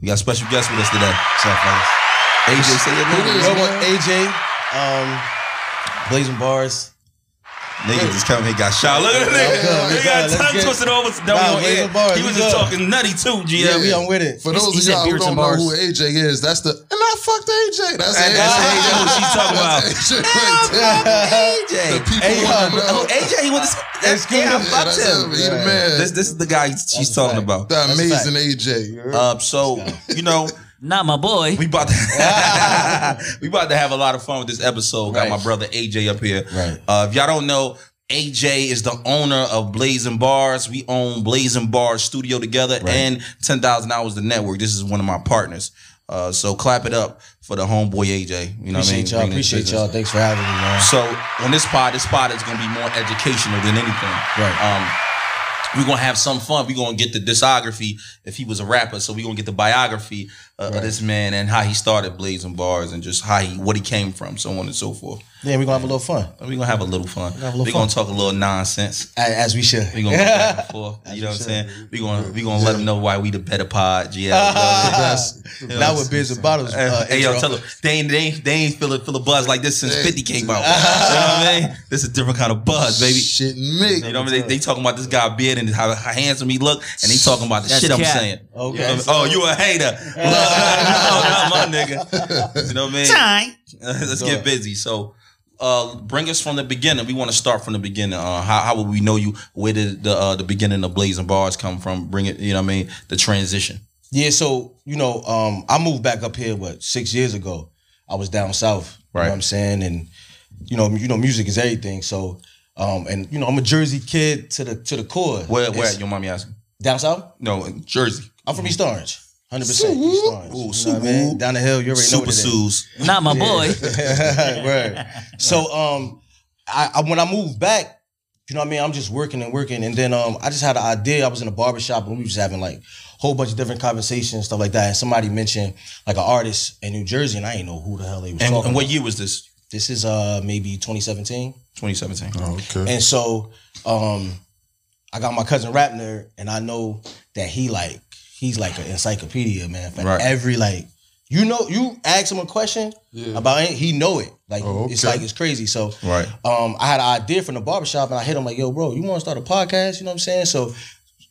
We got a special guest with us today. AJ, say your name. is Well, man? what, AJ, um, Blade And Bars. Nigga just come here, got shot. Look at that nigga. good, He got good, tongue get- twisted over. That Nah, we on Blazing. Bars, He was just good. talking nutty too, GM. Yeah, we on with it. For those he of y'all who beers don't and know bars. who AJ is, that's the and I fucked AJ. That's And AJ. that's AJ who she's talking about. AJ right there. The AJ. people Hey, wanna yo, know. Oh, AJ, he was. That's good. yeah, I fucked that's him. him. He the man. This, this is the guy she's talking about. the amazing. AJ. Um, so you know, Not my boy. we about to we about to have a lot of fun with this episode. Got Right. my brother AJ up here. Right. Uh, if y'all don't know, AJ is the owner of Blade And Bars. We own Blade And Bars Studio together and Ten Thousand Hours the Network. This is one of my partners. Uh, so clap it up for the homeboy AJ. You know Appreciate what I y'all. mean? Bringing Appreciate y'all. Thanks for having me, man. So on this pod, this pod is gonna be more educational than anything. Right. Um, we're gonna have some fun. We're gonna get the discography if he was a rapper. So we're gonna get the biography uh, of this man and how he started blade and bars and just how he what he came from, so on and so forth. Yeah, we're gonna have a little fun. We're gonna have a little fun. have a little We're gonna talk a little nonsense. As, as we should. We're gonna go back and forth. You know what I'm saying? We're gonna we gonna let them know why we the better pod. Yeah. Best. Not with beers and bottles. Uh, hey yo, tell them they ain't they ain't, they ain't feel a, feel a buzz like this since Fifty came out. you know what I mean? This is a different kind of buzz, baby. Shit me. You know what I mean? They, they talking about this guy beard and how, how handsome he look, and they talking about the That's shit I'm saying. Okay. You know what I mean? Oh, you a hater? No, not my nigga. You know what I mean? Time. Let's get busy. So, uh, bring us from the beginning. We want to start from the beginning. Uh, how how would we know you? Where did the uh, the beginning of Blade And Bars come from? Bring it. You know what I mean? The transition. Yeah, so you know, um, I moved back up here what six years ago. I was down south. You Right. know what I'm saying? And you know, you know, music is everything. So um, and you know, I'm a Jersey kid to the to the core. Where where? It's Your mommy asking? down south? No, Jersey. I'm from East Orange. Hundred percent East Orange. Ooh, you know what I mean? Down the hill, you already know Super what it is. Sues. Not my boy. right. So um, I, I when I moved back, you know what I mean. I'm just working and working, and then um, I just had an idea. I was in a barbershop and we was having like a whole bunch of different conversations, stuff like that. And somebody mentioned like an artist in New Jersey, and I didn't know who the hell they was And, talking. and what about. year was this? This is uh maybe 2017. 2017. Oh, okay. And so um I got my cousin Rap Nerd and I know that he like he's like an encyclopedia, man. For Right. every like you know you ask him a question Yeah. about it, he know it. Like Oh, it's like it's crazy. So Right. um I had an idea from the barbershop and I hit him like, yo, bro, you want to start a podcast? You know what I'm saying? So,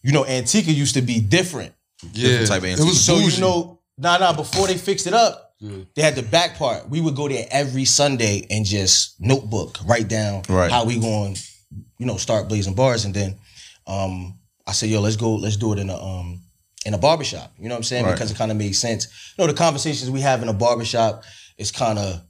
you know, Antica used to be different. yeah. type of it was So bougie. you know, nah, nah. Before they fixed it up, Yeah. they had the back part. We would go there every Sunday and just notebook, write down Right. how we going, you know, start blade and bars, and then um, I said, yo, let's go, let's do it in a um in a barbershop. You know what I'm saying? Right. Because it kind of made sense. You know, the conversations we have in a barbershop is kind of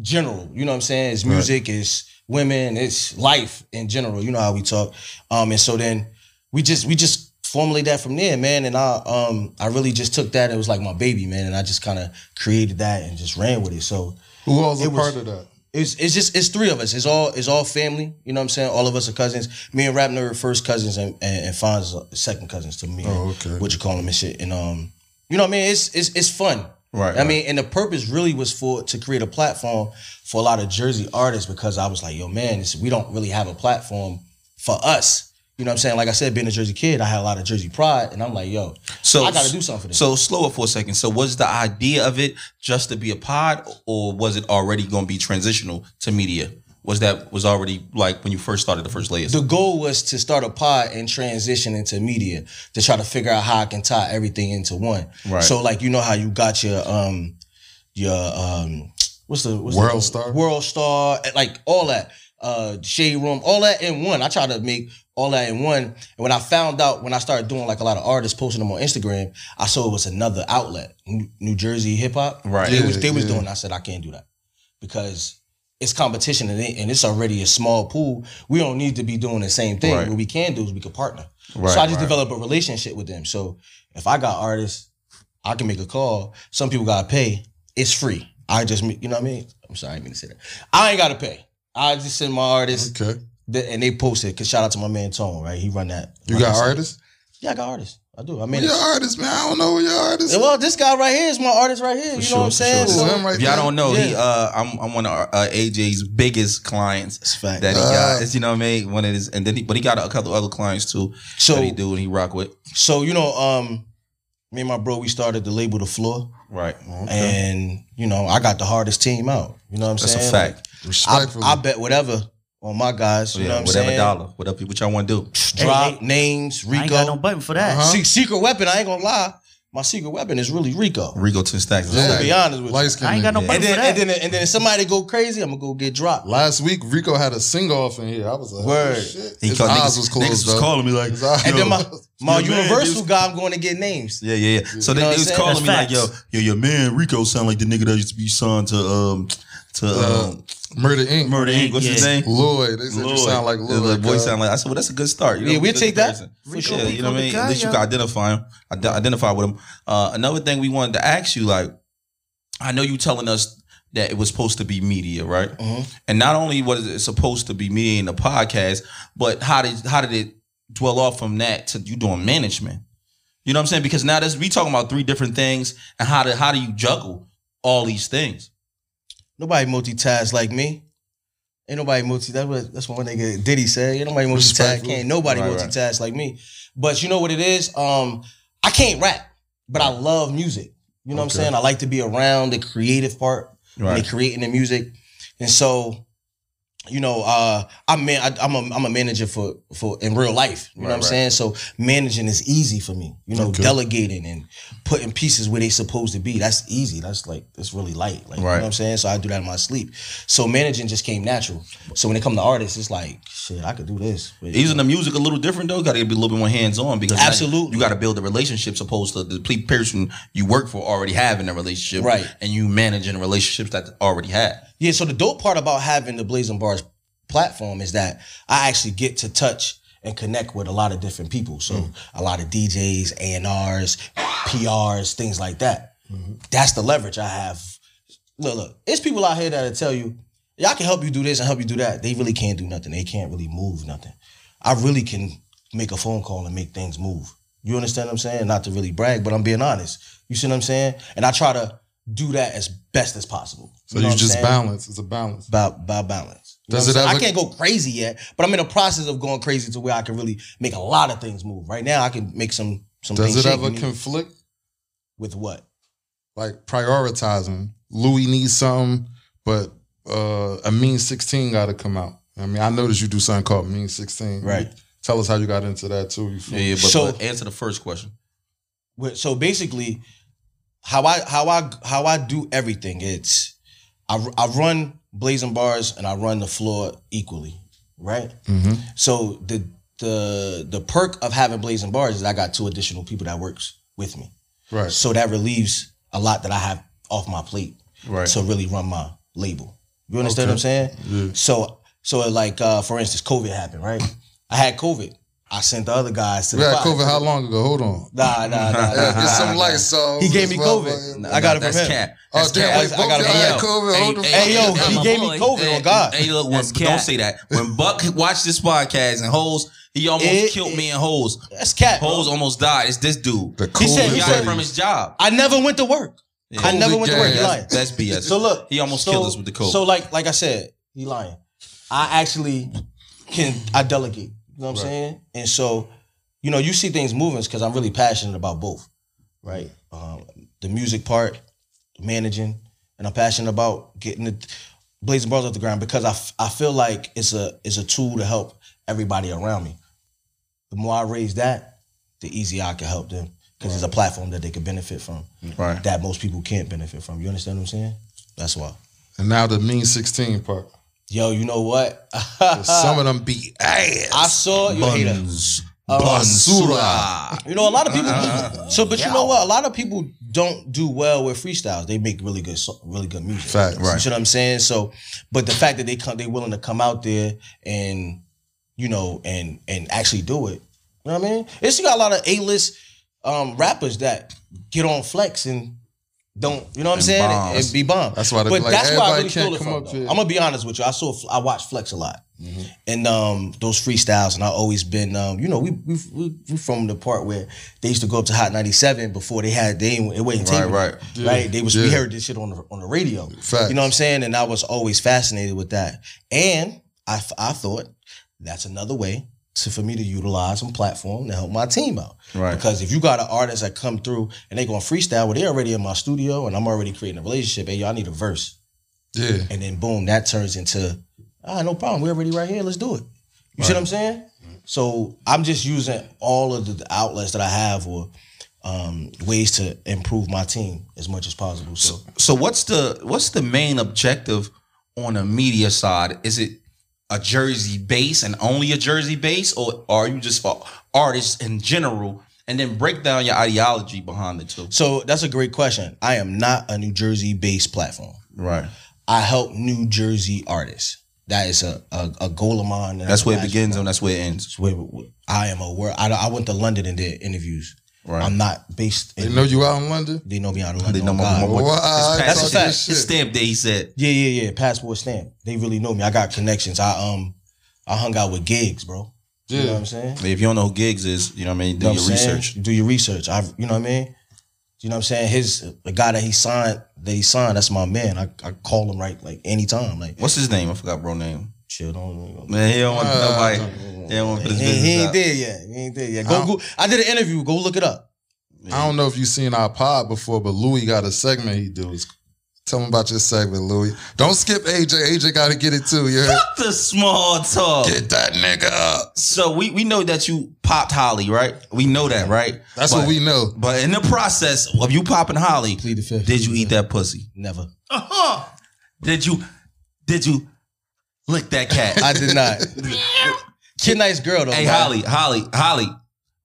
general. You know what I'm saying? It's music, it's women, it's life in general. You know how we talk. Um, and so then we just we just formulate that from there, man. And I um I really just took that. It was like my baby, man. And I just kind of created that and just ran with it. So Who was a part of that? It's it's just it's three of us. It's all it's all family. You know what I'm saying? All of us are cousins. Me and Rap Nerd are first cousins, and and, and Fonz is second cousins to me. Oh, okay. What you call them and shit. And um, you know what I mean? It's it's it's fun. Right, I right. mean, and the purpose really was for to create a platform for a lot of Jersey artists because I was like, yo, man, we don't really have a platform for us. You know what I'm saying? Like I said, being a Jersey kid, I had a lot of Jersey pride, and I'm like, yo, So I gotta do something for this. So slow it for a second. So was the idea of it just to be a pod, or was it already going to be transitional to media? Was that was already like when you first started the first layers? the goal was to start a pod and transition into media to try to figure out how I can tie everything into one. Right. So like you know how you got your um your um what's the what's World the, Star? World Star like all that uh shade room all that in one. I try to make all that in one. And when I found out when I started doing like a lot of artists posting them on Instagram, I saw it was another outlet, New, New Jersey hip hop. Right. They was Yeah, was doing. I said I can't do that because it's competition and, it, and it's already a small pool. We don't need to be doing the same thing. Right. What we can do is we can partner. Right, so I just right. develop a relationship with them. So if I got artists, I can make a call. Some people gotta pay. It's free. I just you know what I mean. I'm sorry, I didn't mean to say that. I ain't gotta pay. I just send my artists Okay. Th- and they posted. Cause shout out to my man Tone, right? He run that. You run got that site. artists? Yeah, I got artists. I do. I mean, Who your artist, man? I don't know who your artist. is. well, this guy right here is my artist right here. you know sure, what I'm saying? sure. Ooh, So- him right If y'all don't know, he uh, I'm I'm one of uh, AJ's biggest clients It's a fact. that he Uh. got. It's, you know what I mean? One of his, and then he, but he got a couple other clients too So that he do and he rock with. So you know, um, me and my bro, we started the label The Floor, Right. and you know, I got the hardest team out. You know what I'm That's saying? That's a fact. I, Respectfully. I bet whatever on my guys. You yeah, know what I'm whatever saying? dollar, whatever what y'all want to do. Drop Hey, hey. names, I ain't got no button for that. Uh-huh. Se- secret weapon. I ain't gonna lie. My secret weapon is really Rico. Rico ten stacks. Yeah. To be honest with Light you. skin I ain't got no button And then, for that. and then and then if somebody go crazy, I'm gonna go get dropped. Last week, Rico had a sing off in here. I was like, Word. Oh, shit. He His called- eyes niggas- was closed. niggas was though. calling me like, His And then my my Your man, universal dude. guy, I'm going to get names. Yeah, yeah, yeah. So You they, know they what was I'm calling saying? me like, That's yo, yo, your man Rico sound like the nigga that used to be signed to um to Uh, um, Murder Inc. Murder Inc. What's his name? Lloyd. They said you sound like The- Lloyd. The voice sound like. I said, well, that's a good start. You Yeah, we'll good take that. comparison. For Yeah, sure. you know what I mean. Rico the At least you can identify him. Ide- Identify with him. Uh, another thing we wanted to ask you, like, I know you telling us that it was supposed to be media, right? Mhm. And not only was it supposed to be media in the podcast, but how did how did it dwell off from that to you doing management? You know what I'm saying? Because now this we talking about three different things, and how do how do you juggle all these things? Nobody multitask like me. Ain't nobody multi. That's what that's what one nigga Diddy said. Ain't nobody multitask. Can't nobody Right, right. multitask like me. But you know what it is? Um, I can't rap, but I love music. You know what I'm saying? I like to be around the creative part when they creating the music, and so. You know, uh, I'm man. I, I'm a I'm a manager for for in real life. You know Right, what I'm right. saying? So managing is easy for me. You know, Okay. delegating and putting pieces where they supposed to be. That's easy. That's like that's really light. Like you know what I'm saying? So I do that in my sleep. So managing just came natural. So when it come to artists, it's like shit. I could do this. But, Isn't the music a little different though? Got to be a little bit more hands on because Absolutely. you got to build a relationship. Opposed to the pe- person you work for already having a relationship, Right. And you managing relationships that already had. Yeah, so the dope part about having the Blade And Bars platform is that I actually get to touch and connect with a lot of different people. So mm-hmm. a lot of DJs, A&Rs, PRs, things like that. Mm-hmm. That's the leverage I have. Look, look, it's people out here that'll tell you, yeah, I can help you do this and help you do that. They really can't do nothing. They can't really move nothing. I really can make a phone call and make things move. You understand what I'm saying? Not to really brag, but I'm being honest. You see what I'm saying? And I try to do that as best as possible. So know you just balance. It's a balance. by by balance. You know Does it I'm ever- I can't go crazy yet, but I'm in the process of going crazy to where I can really make a lot of things move. Right now, I can make some some. Things. Does things it ever conflict? with what? Like prioritizing. Louis needs something, but uh, a Mean 16 got to come out. I mean, I noticed you do something called Mean 16. Right. Tell us how you got into that too. You feel Yeah, yeah. But, So- but answer the first question. So basically, how I how I how I do everything. It's I I run Blade And Bars and I run the floor equally, right? Mhm. So the the the perk of having Blade And Bars is I got two additional people that works with me. Right. So that relieves a lot that I have off my plate. Right. to really run my label. You understand Okay. what I'm saying? Yeah. So so like uh for instance, COVID happened, right? I had COVID. I sent the other guys to We the had. COVID how long ago? Hold on. Nah, nah, nah. nah, Yeah, get some nah. lights on. He gave me COVID. motherfucker. I got it from That's him. cap. Oh, That's damn, cap. wait, I got it from him. COVID. Hold the Hey, yo, he gave me COVID oh Hey, on God. Hey, look, when, don't say that. When Buck watched this podcast and Hoes, he almost It- killed it- me and Hoes. That's cat. bro. Hoes almost died. It's this dude. The He said- he He got it from his job. I never went to work. I never went to work. He gang. lying. That's BS. So look, he almost so- killed us with the code. So like like I said, he lying. I actually can I delegate. You know what I'm saying? And so, you know, you see things moving because I'm really passionate about both. Right? Um, the music part, managing, and I'm passionate about getting the blade and bars off the ground because I, f- I feel like it's a it's a tool to help everybody around me. The more I raise that, the easier I can help them because it's a platform that they can benefit from right. that most people can't benefit from. You understand what I'm saying? That's why. And now the Mean 16 part. Yo, you know what? Some of them beat ass. I saw you hater. Buns. Uh, Basura. You know, a lot of people. so, but you know what? A lot of people don't do well with freestyles. They make really good, really good music. Fact, right? You know what I'm saying? So, but the fact that they come, they willing to come out there and, you know, and and actually do it. You know what I mean? It's you got a lot of A list um, rappers that get on flex and don't. You know what I'm saying? bomb. And, be bomb. That's why But like, that's where I really stole it from. up to it. I'm gonna be honest with you. I saw I watched Flex a lot. And um, those freestyles, and I always been, um, you know, we we we from the part where they used to go up to Hot ninety seven before they had they it wasn't Right, right. right. They was we heard this shit on the on the radio. Facts. You know what I'm saying? And I was always fascinated with that. And I I thought that's another way to for me to utilize some platform to help my team out. Right. Because if you got an artist that come through and they going freestyle, well, they're already in my studio and I'm already creating a relationship. Hey, y'all need a verse. Yeah. And then boom, that turns into, ah, no problem. We're already right here. Let's do it. You see what I'm saying? So I'm just using all of the outlets that I have or um, ways to improve my team as much as possible. So So what's the what's the main objective on the media side? Is it a Jersey base and only a Jersey base, or are you just for artists in general? And then break down your ideology behind the two. So that's a great question. I am not a New Jersey based platform. Right. I help New Jersey artists. That is a, a, a goal of mine. and That's where it passion. begins and that's where it ends. Where- I am a word. I, I went to London and did interviews. Right. I'm not based. They know you out in London? They know me out of London. They know oh my, God. my boy. Well, I- His I his- that stamp day, he said. Yeah, yeah, yeah. Passport stamp. They really know me. I got connections. I um, I hung out with Giggs, bro. You know Yeah. what I'm saying? If you don't know who Giggs is, you know what I mean, do You know your what I'm saying? research. Do your research. I, you know what I mean? You know what I'm saying? His the guy that he signed, that he signed, that's my man. I, I call him right like anytime. Like What's his name? I forgot bro name. Chill, don't. Man, he don't want Uh, nobody. He don't want his He, he ain't out. there yet. He ain't there yet. I Go, don't- go. I did an interview. Go look it up. I don't know if you've seen our pod before, but Louis got a segment he does. Tell him about your segment, Louis. Don't skip AJ. AJ got to get it too. You heard? The small talk. Get that nigga up. So we we know that you popped Holly, right? We know that, right? That's But- what we know. But in the process of you popping Holly, the fifth. did you eat that pussy? Never. Uh-huh. Did you did you lick that cat? I did not. Kid, nice girl though. hey man. Holly, Holly, Holly.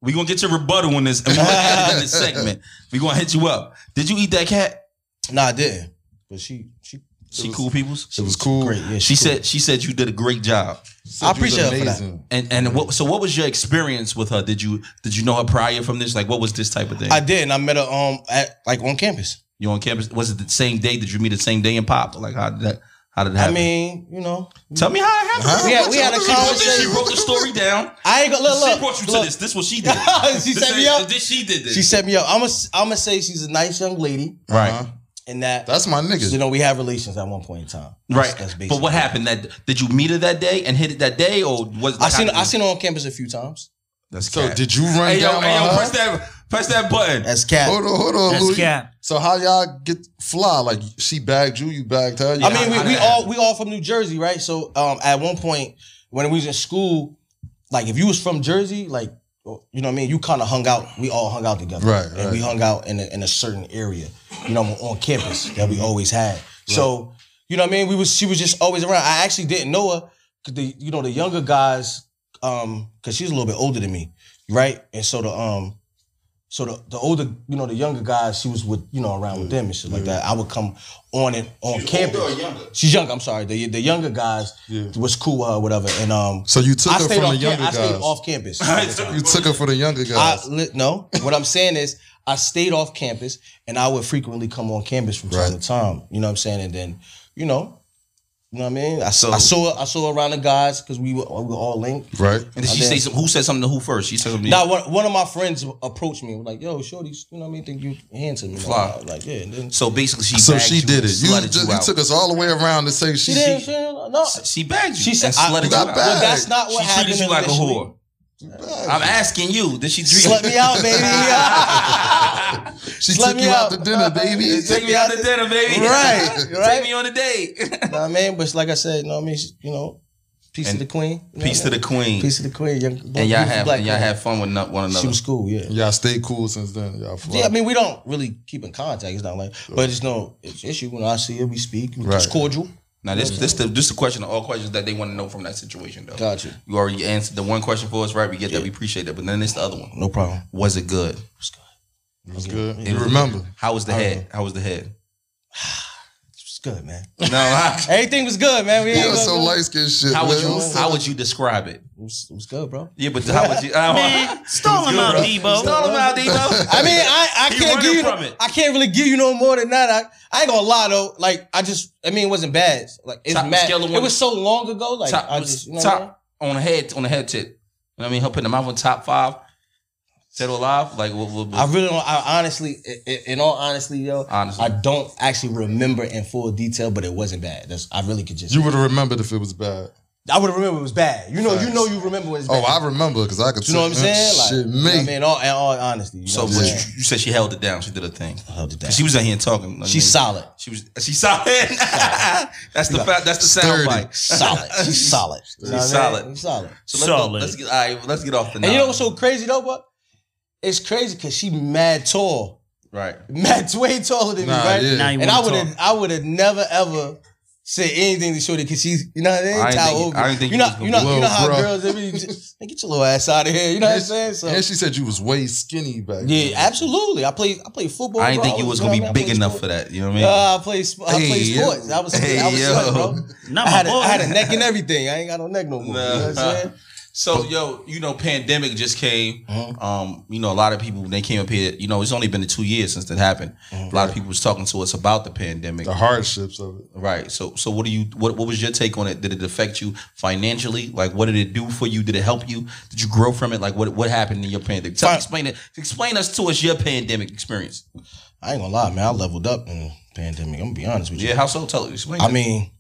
We gonna get your rebuttal on this, and we gonna get it in this segment. We gonna hit you up. Did you eat that cat? Nah, I didn't. But she, she, She was- cool peoples. It was cool. great. Yeah, She cool. said she said you did a great job. I appreciate her for that. And and what so what was your experience with her? Did you did you know her prior from this? Like what was this type of thing? I did, and I met her um at like on campus. you on campus? Was it the same day? Did you meet the same day in pop? Like how did that how did it happen? I mean, you know, Tell me how it happened. Huh? We had- we had a She conversation. She wrote the story down. I ain't gonna look. she look brought you to look. this. This what she did. she This set me up. This she did this. She set me up. I'm gonna I'm gonna say she's a nice young lady, right. Uh-huh. and that That's my nigga. you know we have relations at one point in time. That's- Right. That's but what happened? That did you meet her that day and hit it that day, or was I seen I seen her on campus a few times. That's So cat. did you run Hey yo, down hey yo, press that, press that button. That's cat. Hold on, hold on, That's Louis. cap. So how y'all get fly? Like she bagged you, you bagged her. I mean, we, we all we all from New Jersey, right? So um, at one point when we was in school, like if you was from Jersey, like you know what I mean, you kind of hung out. We all hung out together, Right, And right. we hung out in a, in a certain area, you know, on campus that we always had. So you know what I mean. We was she was just always around. I actually didn't know her because the you know the younger guys, um, because she's a little bit older than me, right? And so the um. So the, the older, you know, the younger guys, she was with, you know, around with them and shit like that. I would come on it on campus. She's younger. I'm sorry. The the younger guys Yeah. was cool with her, whatever. And um, So you took I her stayed from off. the younger I stayed guys. off campus. You took her for the younger I guys. li- no. What I'm saying is, I stayed off campus, and I would frequently come on campus from time to time. You know what I'm saying? And then, you know, you know what I mean. I, s- So- I saw her, I saw her around the guys because we were we were all linked. right. And did she And say some, who said something to who first? She said something. Now, one, one of my friends approached me, like, "Yo, shorty, you know what I mean? Think you handsome?" You know? Fly. Like, yeah. And then So basically, she So she you did it. You, just, you you took us all the way around to say she. she didn't. She no. She bagged you. She said, I- slutted you you got bagged. But that's not what She happened. treated you like a initially. whore. I'm asking you. Did she treat Slut me out, baby. she Slut took me you out out. to dinner, baby. She Take me out to dinner, baby. Right, Take right. me on a date. know what I mean? But like I said, you know what I mean? She- You know, peace And to the queen. You know Peace to the queen. Peace to the queen. Young, And y'all have and y'all have fun with one another. She was cool, yeah. Y'all stayed cool since then. Y'all fly. Yeah, I mean, we don't really keep in contact. It's not like, but it's no it's issue when I see her, we speak. It's Right. cordial. Now this this the this the question of all questions that they want to know from that situation though. Gotcha. you. You already answered the one question for us, right? We get that. We appreciate that. But then there's the other one. No problem. Was it good? it was good. It You was- remember? How was the head? How was the head? It was good, man. No, how, Everything was good, man. We He ain't was so go- light skinned shit. how would you how would you describe it? It was, it was good, bro. Yeah, but how would you? I Man, stall him out, Debo. Stall him out, Debo. I mean, I, I He can't give you from no, it. I can't really give you no more than that. I, I ain't gonna lie though. Like I just I mean it wasn't bad. Like it's Top mad. scale of It was so long ago. Like top, I just you know what I mean? top on the head on the head tip. You know what I mean? He'll put them out on top five. Settle alive. Like what? what, what I really don't. I honestly, i- i- in all honesty, yo, Honestly. I don't actually remember in full detail, but it wasn't bad. That's I really could just. You would have remembered if it was bad. I would remember it was bad. You know, you know, you remember when it's bad. Oh. I remember because I could. you know what I'm saying? Like, Shit, you know I mean, all, in all honesty, you know so what I'm but saying? you, you said she held it down. She did her thing. Held it down. She was out here talking. like, She's nigga, solid. She was. She's solid. that's the fact. That's the sound Sturdy. bite. solid. She's solid. You know what I mean? solid. She's solid. So let's, Solid. Go, let's get. All right. Let's get off the. And you know what's so crazy though, but it's crazy because she mad tall, Right. mad way taller than Nah, me, right? yeah. Now you And I would have, I would have never ever said anything to Shorty because she's, you know, what I mean? I didn't Tower think- over. I didn't think you you know, you know, be you know how bro. girls, they be just, "Man, get your little ass out of here. You know what I'm saying? So And she said you was way skinny back yeah, then. absolutely. I play, I play football. I didn't bro. think you was gonna be big enough for that. You know what I mean? Uh, I play, sp- I play sports. I was, Hey, I was yo. sweating, bro. Not I had, a. I had a neck and everything. I ain't got no neck no more. You know what I'm saying? So yo, you know, pandemic just came. Uh-huh. Um, you know, a lot of people when they came up here, you know, it's only been the two years since that happened. Uh-huh. A lot of people was talking to us about the pandemic. The hardships of it. Right. So so what do you what what was your take on it? Did it affect you financially? Like what did it do for you? Did it help you? Did you grow from it? Like what what happened in your pandemic? Tell, explain it. Explain us to us your pandemic experience. I ain't gonna lie, man. I leveled up in the pandemic. I'm gonna be honest with you. Yeah, how so? Tell explain. I it. mean,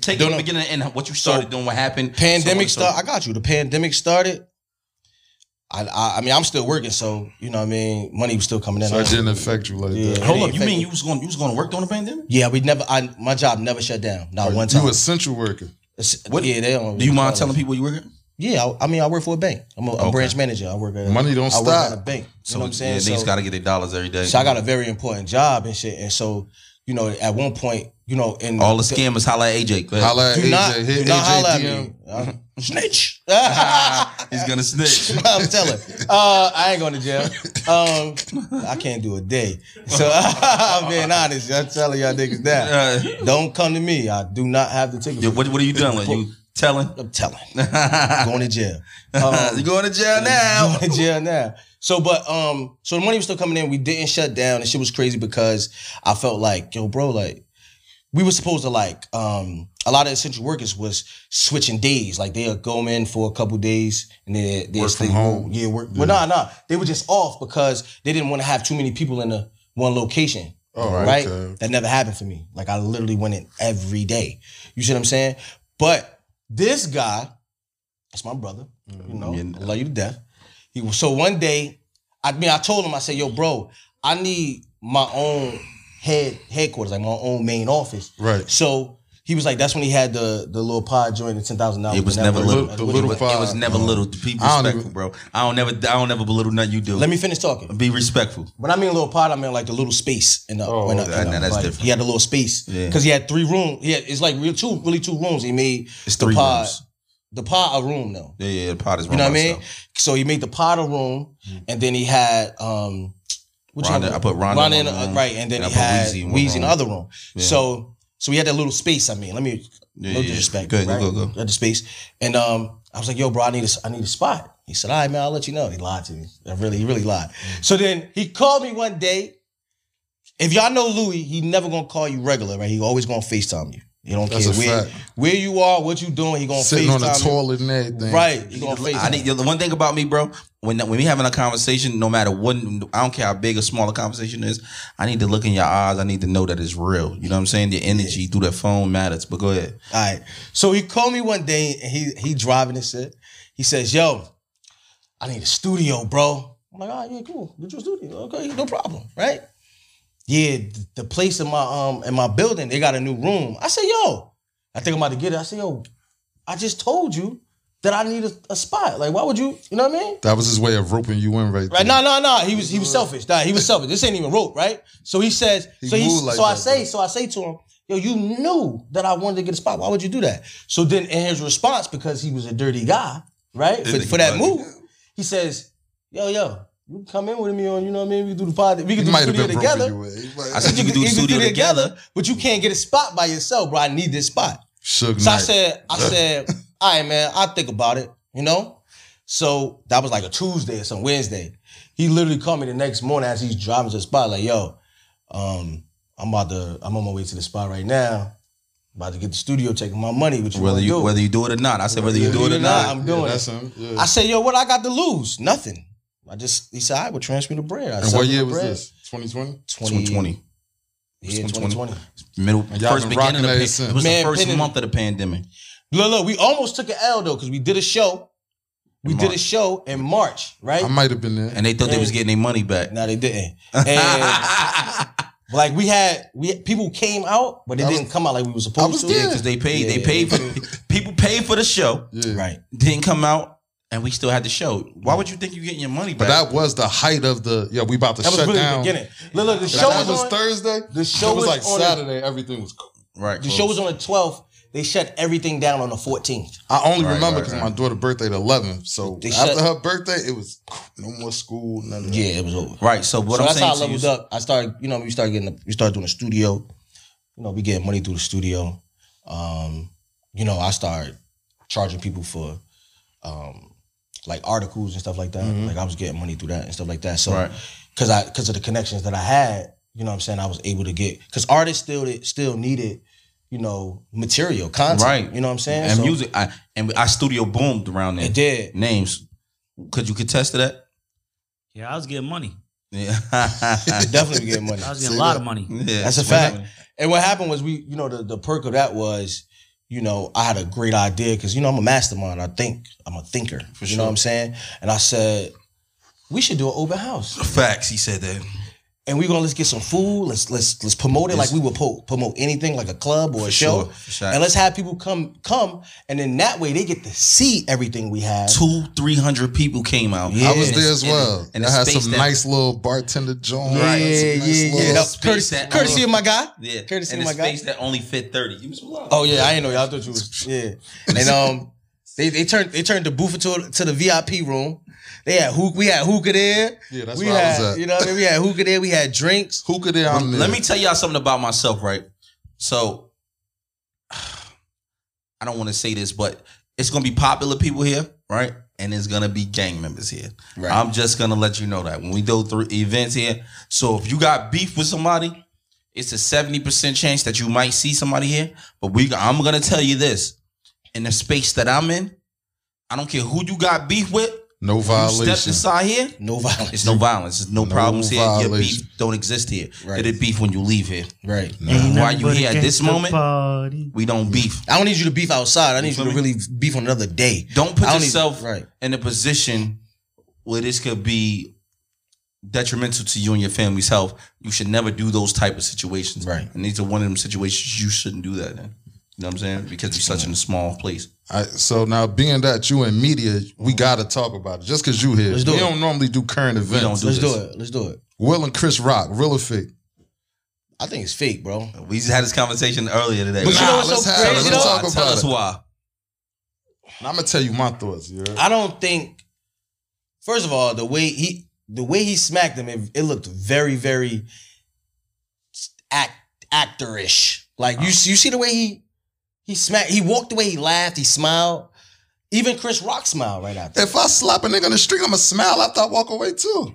take don't it from the beginning and what you started doing, what happened. pandemic so on and. I got you. The pandemic started. I, I I mean, I'm still working, so you know what I mean. Money was still coming in. So it didn't affect you like Yeah. that. Hold up, you mean affect- you was going you was going to work during the pandemic? Yeah, we never. I my job never shut down. Not one time. You essential worker. It's- What- yeah, they don't. Do you mind really telling call us. people you work at? Yeah, I, I mean, I work for a bank. I'm a, a branch manager. I work at Money don't I work stop. at a bank. You So know what I'm saying? yeah, niggas So- got to get their dollars every day. So I got a very important job and shit. And so, you know, at one point, you know, in All the scammers holla at AJ. Go ahead. Holla at do AJ. not, hit do not AJ holla at DM. me. Uh, snitch. He's gonna snitch. I'm telling. Uh, I ain't going to jail. Um, I can't do a day. So I'm being honest. I'm telling y'all niggas that. Don't come to me. I do not have the ticket. yeah, what, what are you doing? You telling? I'm telling. you Going to jail. Um, going to jail now? going to jail now. So, but um, so the money was still coming in. We didn't shut down, and shit was crazy because I felt like, yo, bro, like we were supposed to like um a lot of essential workers was switching days. Like they'll go in for a couple days and then they Work from home. Yeah, work. Well, nah, nah. They were just off because they didn't want to have too many people in the one location. Oh, right? okay. That never happened for me. Like I literally went in every day. You see what I'm saying? But this guy, that's my brother. You know, I love you to death. He was so one day, I mean, I told him, I said, yo, bro, I need my own head headquarters, like my own main office. Right. So he was like, that's when he had the the little pod joint, the ten thousand dollars. It was never little. The It uh-huh. little was, it five. was never little. Be I don't respectful, even- bro. I don't never. I don't never belittle nothing you do. Let me finish talking. be respectful. When I mean little pod, I mean like the little space in the. Oh, in the- that- in the- that's like, different. He had a little space Yeah. because he had three rooms. He had, it's like real two, really two rooms. He made It's the three pod, rooms. The pot a room though. Yeah, yeah. The pot is You know what I mean? So he made the pot a room, and then he had um, which Rhonda- other- I put Rhonda in in one uh, room, right, and then and he had Weezy in Weezy in the other room. Yeah. So so we had that little space. I mean, let me Yeah, no yeah. disrespect. Good, right? go, go, go. At the space, and um, I was like, "Yo, bro, I need a, I need a spot." He said, "All right, man, I'll let you know." He lied to me. I really, he really lied. So then he called me one day. If y'all know Louis, he never gonna call you regular, right? He always gonna Facetime you. He don't That's care a where fact. where you are, what you doing. He gonna Sitting Facetime on the you. toilet and everything. Right. He gonna Facetime. I need the one thing about me, bro. When when we having a conversation, no matter what, I don't care how big or small a conversation is. I need to look in your eyes. I need to know that it's real. You know what I'm saying? The energy through that phone matters. But go ahead. All right. So he called me one day and he he driving and shit. He says, "Yo, I need a studio, bro." I'm like, "Oh yeah, cool. Get your studio. Okay, no problem, right?" Yeah, the place in my um in my building, they got a new room. I said, "Yo, I think I'm about to get it." I said, "Yo, I just told you that I need a, a spot. Like, why would you? You know what I mean?" That was his way of roping you in right, Right? No, no, no. He was he was selfish. Nah, he was selfish. This ain't even rope, right? So he says. He so he. like so I say. though. So I say to him, "Yo, you knew that I wanted to get a spot. Why would you do that?" So then, in his response, because he was a dirty guy, right? For, for that move, he says, "Yo, yo, you can come in with me on, you know what I mean? We can do the pod. We can do the might studio together. broke anyway. He might- I said you can do You the studio together. but you can't get a spot by yourself, bro. I need this spot. Suge So I said, I said, all right, man, I'll think about it, you know? So that was like a Tuesday or some Wednesday. He literally called me the next morning as he's driving to the spot, like, yo, um, I'm about to, I'm on my way to the spot right now. About to get the studio taking my money, what you Whether you do? whether you do it or not. I said whether you do it or not. I'm doing that's it. Yeah. I said, yo, what I got to lose? Nothing. I just, he said, I would transfer the bread. I and what year was bread. this? 2020? 2020. 2020. Yeah, 2020. 2020. Middle And y'all first beginning of the that since. it was Man, the first Penn- month of the pandemic. Look, look, we almost took an L though, because we did a show. We did a show in March, right? I might have been there. And they thought they was getting their money back. No, they didn't. And like we had, we people came out, but they was- didn't come out like we were supposed was to. there. Yeah, because they paid. They Yeah. paid for people paid for the show. yeah. Right. Didn't come out, and we still had the show. Why would you think you're getting your money back? But back? that was the height of the, yeah, we about to shut down. That was shut really down. the beginning. Look, look, the That show was, was, on, Thursday. the show it was was like on the- Saturday. everything was. right. the show was on the 12th. They shut everything down on the 14th. I only Right, remember because right. my daughter's birthday the 11th. So They after shut- her birthday, it was no more school. None of. Yeah, it was over. right. So what so I'm that's how I saying you, leveled up. I started, you know, we started getting, we started doing a studio. You know, we getting money through the studio. Um, you know, I started charging people for, um, like articles and stuff like that. Mm-hmm. Like I was getting money through that and stuff like that. So, Right. because I, because of the connections that I had, you know, what I'm saying I was able to get because artists still still needed, you know, material content. Right. You know what I'm saying? and So, music, I, and our studio boomed around there. It did. Names. Could you contest to that? Yeah, I was getting money. Yeah. Definitely getting money. I was getting Say a lot that. of money. Yeah. That's a fact. And what happened was we, you know, the, the perk of that was, you know, I had a great idea because, you know, I'm a mastermind. I think I'm a thinker. you sure. know what I'm saying? And I said, we should do an open house. Facts. He said that. And we're gonna let's get some food. Let's let's let's promote it like we would po- promote anything like a club or a show. sure, for sure. And let's have people come come and then that way they get to see everything we have. Two, three hundred people came out. Yeah. I was there it's- as well. and And I had some that- nice little bartender joint. Yeah, some yeah, nice yeah, yeah. No, courtesy, that- courtesy of my guy. Yeah. Courtesy and of my guy. space that only fit 30. You was wild. Oh yeah, I didn't know y'all thought you was yeah. And um, they they turned they turned the booth into to the VIP room. They had hook. We had hookah there. Yeah, that's we where I had, was at. You know what I mean? We had hookah there. We had drinks. Who could they? I'm there. Let me tell y'all something about myself, right? So I don't want to say this, but it's gonna be popular people here, right? And it's gonna be gang members here. Right. I'm just gonna let you know that when we go through events here. So if you got beef with somebody, it's a 70% chance that you might see somebody here. But we I'm gonna tell you this. In the space that I'm in, I don't care who you got beef with. No You step inside here, No violence. it's no violence. There's no, No problems here. Your beef don't exist here. Right. It'll beef when you leave here. right. Ain't Why nothing you here at this moment? Party. We don't beef. I don't need you to beef outside. I need you, feel to me? really beef on another day. Don't put don't need- yourself right. in a position where this could be detrimental to you and your family's health. You should never do those type of situations. Right. And these are one of them situations you shouldn't do that in. You know what I'm saying? Because you're such in a small place. I, so now, being that you in media, we uh-huh. got to talk about it. Just because you here, Let's do we it. don't normally do current events. don't do Let's this. do it. Let's do it. Will and Chris Rock, real or fake? I think it's fake, bro. We just had this conversation earlier today. But you know what's let's so have it. crazy, Let's though? talk Tell about us it. why. Now, I'm gonna tell you my thoughts. You heard? I don't think. First of all, the way he the way he smacked him, it, it looked very very act actorish. Like you, uh-huh. you see the way he he smacked. He walked the way he laughed. He smiled. Even Chris Rock smiled right after. If I slap a nigga in the street, I'ma smile after I walk away too.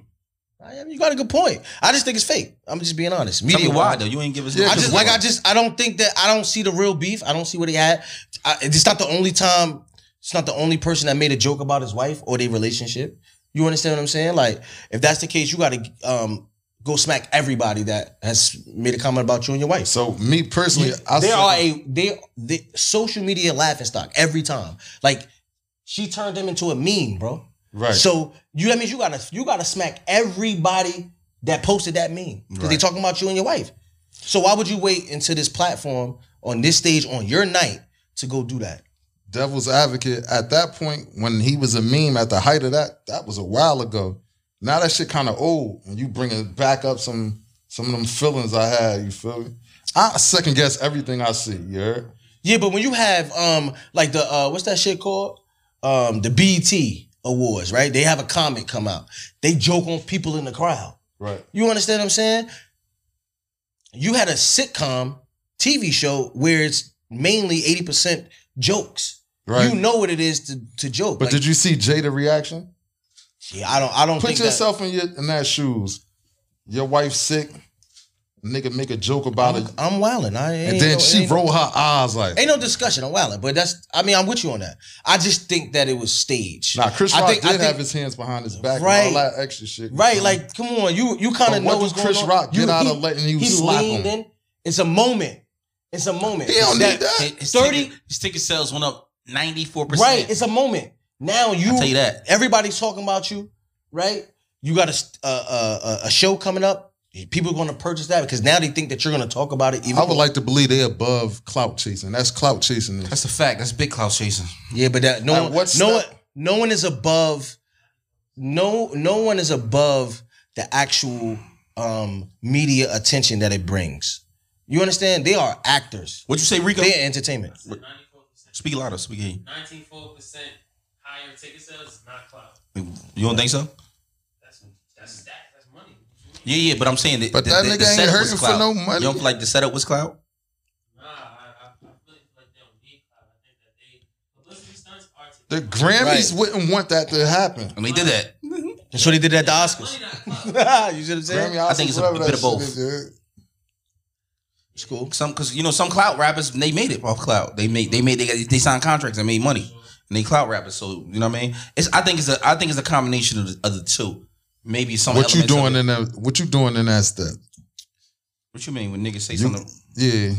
I mean, you got a good point. I just think it's fake. I'm just being honest. Tell me Media why though. You ain't give us. Yeah, I just like I just I don't think that I don't see the real beef. I don't see what he had. I, it's not the only time. It's not the only person that made a joke about his wife or their relationship. You understand what I'm saying? Like if that's the case, you got to um, go smack everybody that has made a comment about you and your wife. So me personally, I They are a they they social media laughing stock every time. Like she turned him into a meme, bro. right. So you that means you gotta you gotta smack everybody that posted that meme because they talking about you and your wife. So why would you wait until this platform on this stage on your night to go do that? devil's advocate at that point when he was a meme at the height of that that was a while ago now that shit kind of old and you bringing back up some some of them feelings i had you feel me i second guess everything i see you heard? Yeah, but when you have um like the uh what's that shit called um the BET awards, right? They have a comic come out. They joke on people in the crowd. Right. You understand what I'm saying? You had a sitcom TV show where it's mainly 80% jokes. Right. You know what it is to, to joke. But Like, did you see Jada reaction? Yeah, I don't I don't Put think yourself in your in that shoes. Your wife sick. Nigga make a joke about it. I'm, I'm wilding. I ain't And then no, she ain't, roll her eyes like Ain't no discussion. I'm wilding. But that's I mean, I'm with you on that. I just think that it was staged. Nah, Chris I Rock think- I did think- have his hands behind his back Right. and all that extra shit. Right, like, come on, you you kind of know what's do going Chris on. Rock get You- out he- of letting you he slap leaned him? in. It's a moment. It's a moment. He don't need that. His 30 ticket- his ticket sales went up ninety four percent. Right, it's a moment. Now you I'll tell you that. everybody's talking about you, right? You got a a, a, a show coming up. People are going to purchase that because now they think that you're going to talk about it. Even I would more. like to believe they're above clout chasing. That's clout chasing. That's a fact. That's big clout chasing. yeah, but that no At one, what no one, no one is above. No, no one is above the actual um media attention that it brings. You understand? They are actors. What'd you say, Rico? They're entertainment. 94%. Speak louder. Speak. here. 19.4% higher ticket sales is not clout. You don't think so? That's that's stat. That's money. Yeah, yeah. But I'm saying that. But the, that the, nigga the ain't setup hurting was for clout. no money. You don't feel like the setup was clout? Nah, I, I, I really feel like they don't need clout. I think that they publicity stunts are to The Grammys Right. wouldn't want that to happen. And they did that. That's what they did at the money Oscars. not clout. you see what I'm saying? Grammy I think it's a Oscars, whatever bit of that both. shit is, It's cool. Some because you know some clout rappers they made it off clout. They made they made they, they signed contracts and made money. And they clout rappers. So you know what I mean? It's I think it's a I think it's a combination of the, of the two. Maybe some. What you doing in that? What you doing in that step? What you mean when niggas say You- something? Yeah,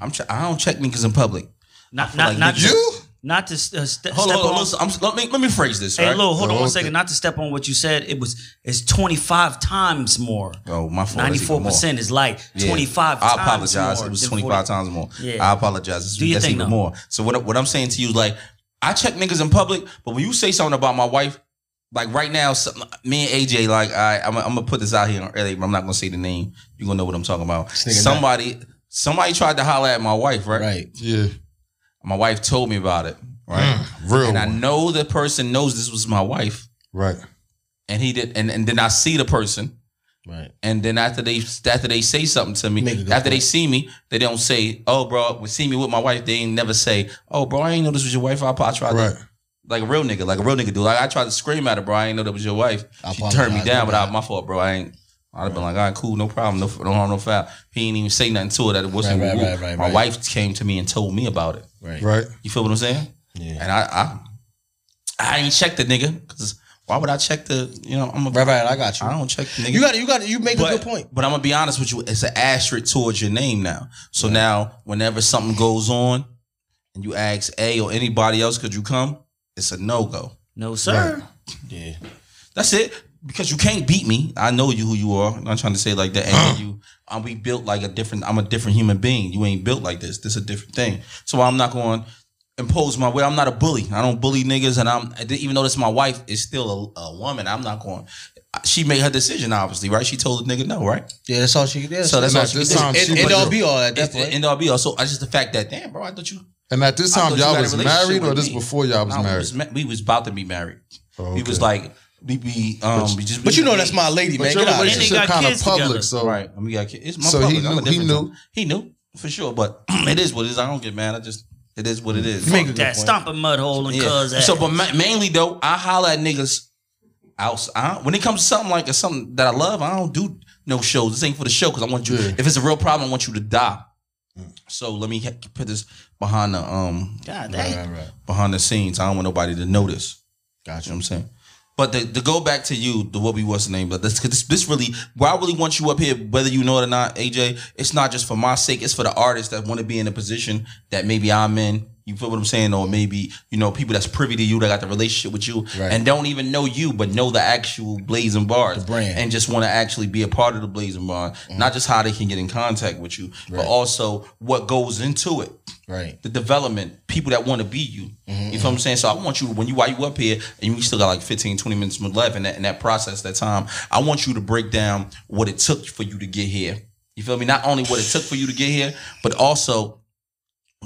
I'm che- I don't check niggas in public. Not feel not like not niggas- you. not to uh, ste- Hold on, step hold on. on. Listen, let me let me phrase this. Hey, right? Lil, hold on Oh, one okay. second. Not to step on what you said. It was it's twenty five times more. Oh, my fault. That's Ninety even four more. percent is like Yeah. twenty five. I apologize. More It was 25 times more. Yeah. I apologize. It's, Do your that's thing, even though. more. So what, what I'm saying to you is like, I check niggas in public, but when you say something about my wife, like right now, something, me and AJ, like, I, I'm, I'm gonna put this out here early, but I'm not gonna say the name. You're gonna know what I'm talking about. nigga Somebody, somebody tried to holler at my wife, right? Right. yeah. My wife told me about it, right? Mm, real and I know the person knows this was my wife, Right. and he did, and, and then I see the person. Right. And then after they after they say something to me, Make a good after they see me, they don't say, "Oh, bro, we see me with my wife." They ain't never say, "Oh, bro, I ain't know this was your wife." I, I tried Right. to, like a real nigga, like a real nigga do. Like I tried to scream at her, bro. I ain't know that was your wife. I she turned me down, my but I, bad. my fault, bro. I ain't. I'd have been like, all right, cool, no problem, no, no harm, no foul. He ain't even say nothing to it that it wasn't. Right, right, woo. right, right, my right. wife came to me and told me about it. Right. Right. You feel what I'm saying? Yeah. And I, I, I ain't checked the nigga because why would I check the? You know, I'm a, Right, right. I got you. I don't check the nigga. You got You got You make a good point. but I'm gonna be honest with you. It's an asterisk towards your name now. So now, whenever something goes on, and you ask A or anybody else, could you come? It's a no go. No sir. Yeah. That's it. Because you can't beat me. I know you who you are. I'm not trying to say like that. And uh-huh. you, I'm we built like a different. I'm a different human being. You ain't built like this. This is a different thing. So I'm not going to impose my way. I'm not a bully. I don't bully niggas. And I'm even though this is my wife, is still a, a woman. I'm not going. She made her decision, obviously, right? She told the nigga no, right? Yeah. That's all she did. So that's And all she this did. time, It, she all be all at that It's- point. And all be all. So I just the fact that damn, bro, I thought you. And at this time, you y'all was married, or this me. before y'all was No, we married? was ma- We was about to be married. Oh, We was like we be um we just. But you know that's my lady, But man. your Get out of here. And they relationship got kind of public, together. so right. I mean, yeah, it's my So he public. I'm knew- he knew. He knew for sure, but it is what it is. I don't get mad. I just it is what it mm. is. You make a good That point. stomp a mud hole and Yeah. cuz that. So, but ma- mainly though, I holler at niggas outside. Uh, when it comes to something like uh, something that I love, I don't do no shows. This ain't for the show because I want you. Yeah. If it's a real problem, I want you to die. Mm. So let me ha- put this behind the um God Right, right, right. behind the scenes. I don't want nobody to notice. Gotcha. You know what I'm saying? But to, go back to you, the what we what's the name? But this, this this really, where I really want you up here, whether you know it or not, AJ. It's not just for my sake. It's for the artists that want to be in a position that maybe I'm in. You feel what I'm saying? Or maybe you know people that's privy to you that got the relationship with you Right. and don't even know you, but know the actual Blade And Bars, The brand. and just want to actually be a part of the Blade And Bars. Mm-hmm. Not just how they can get in contact with you, but also what goes into it Right. the development, people that want to be you. Mm-hmm. You feel what I'm saying? So I want you, when you while you up here and you still got like 15, 20 minutes left in that, in that process, that time, I want you to break down what it took for you to get here. You feel me? Not only what it took for you to get here, but also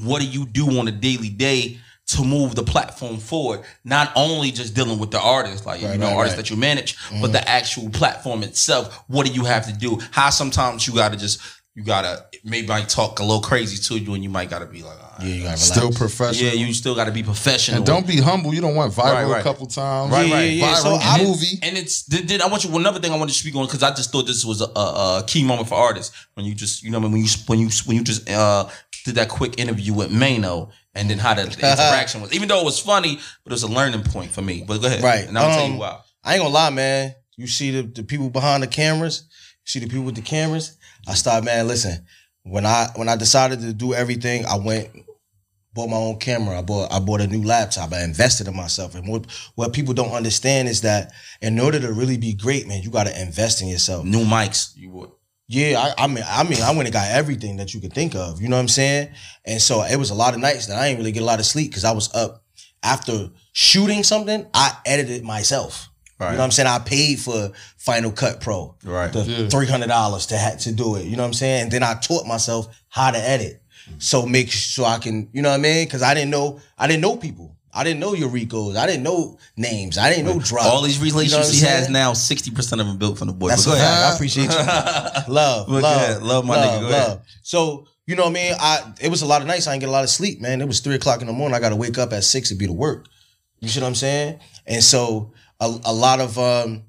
what do you do on a daily day to move the platform forward. Not only just dealing with the artists, like you know, right, artists right. that you manage, but mm-hmm. the actual platform itself. What do you have to do? How sometimes you gotta just you gotta maybe talk a little crazy to you, and you might gotta be like, right. Yeah, you gotta relax. Still professional. yeah, you still gotta be professional. and don't be humble. You don't want viral Right, right. a couple times. Right, Yeah, right. yeah, yeah. Viral So I- movie. And it's did, did I want you another thing I want to speak on because I just thought this was a, a, key moment for artists when you just you know when you when you when you just uh did that quick interview with Mano and then how the interaction was even though it was funny but it was a learning point for me but go ahead Right. and I'll tell Um, you why I ain't gonna lie, man. You see the, the people behind the cameras, you see the people with the cameras. I started, man, listen, when I when I decided to do everything, I went bought my own camera. I bought I bought a new laptop. I invested in myself. And what what people don't understand is that in order to really be great, man, you gotta invest in yourself. new mics you would Yeah, I, I mean, I mean, I went and got everything that you could think of. You know what I'm saying? And so it was a lot of nights that I didn't really get a lot of sleep because I was up after shooting something. I edited myself. Right. You know what I'm saying? I paid for Final Cut Pro, Right. The Yeah. three hundred dollars to ha- to do it. You know what I'm saying? And then I taught myself how to edit, so make so I can, you know what I mean? Because I didn't know, I didn't know people. I didn't know your Ricos. I didn't know names. I didn't know drugs. all these relationships You know he what has now 60% of them built from the boy That's But a fact. I appreciate you. love, But go love, ahead. Love my nigga. Go ahead. So you know what I mean? I it was a lot of nights I didn't get a lot of sleep, man. It was three o'clock in the morning. I got to wake up at six to be to work. You see what I'm saying? And so a, a lot of um,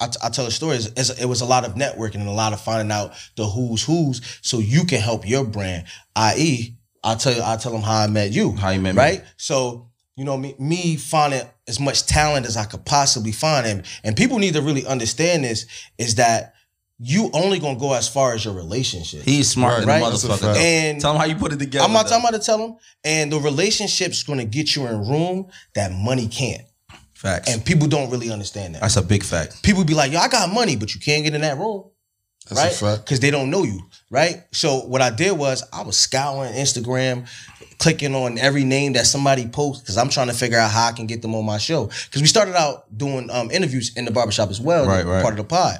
I, t- I tell the stories. It's, it was a lot of networking and a lot of finding out the who's who's, so you can help your brand. I.e., I tell you, I tell them how I met you. How you met me. right? So you know me, me finding as much talent as I could possibly find, and and people need to really understand this is that you only gonna go as far as your relationship. he's smart than Right. a That's a motherfucker and tell him how you put it together I'm not though. talking about to tell him. and the relationship's gonna get you in room that money can't, facts and people don't really understand that. that's a big fact People be like, "Yo, I got money, but you can't get in that role. That's right? a fact. Because they don't know you, right? So what I did was I was scouring Instagram, clicking on every name that somebody posts because I'm trying to figure out how I can get them on my show. Because we started out doing um, interviews in the barbershop as well, Right, right. part of the pod.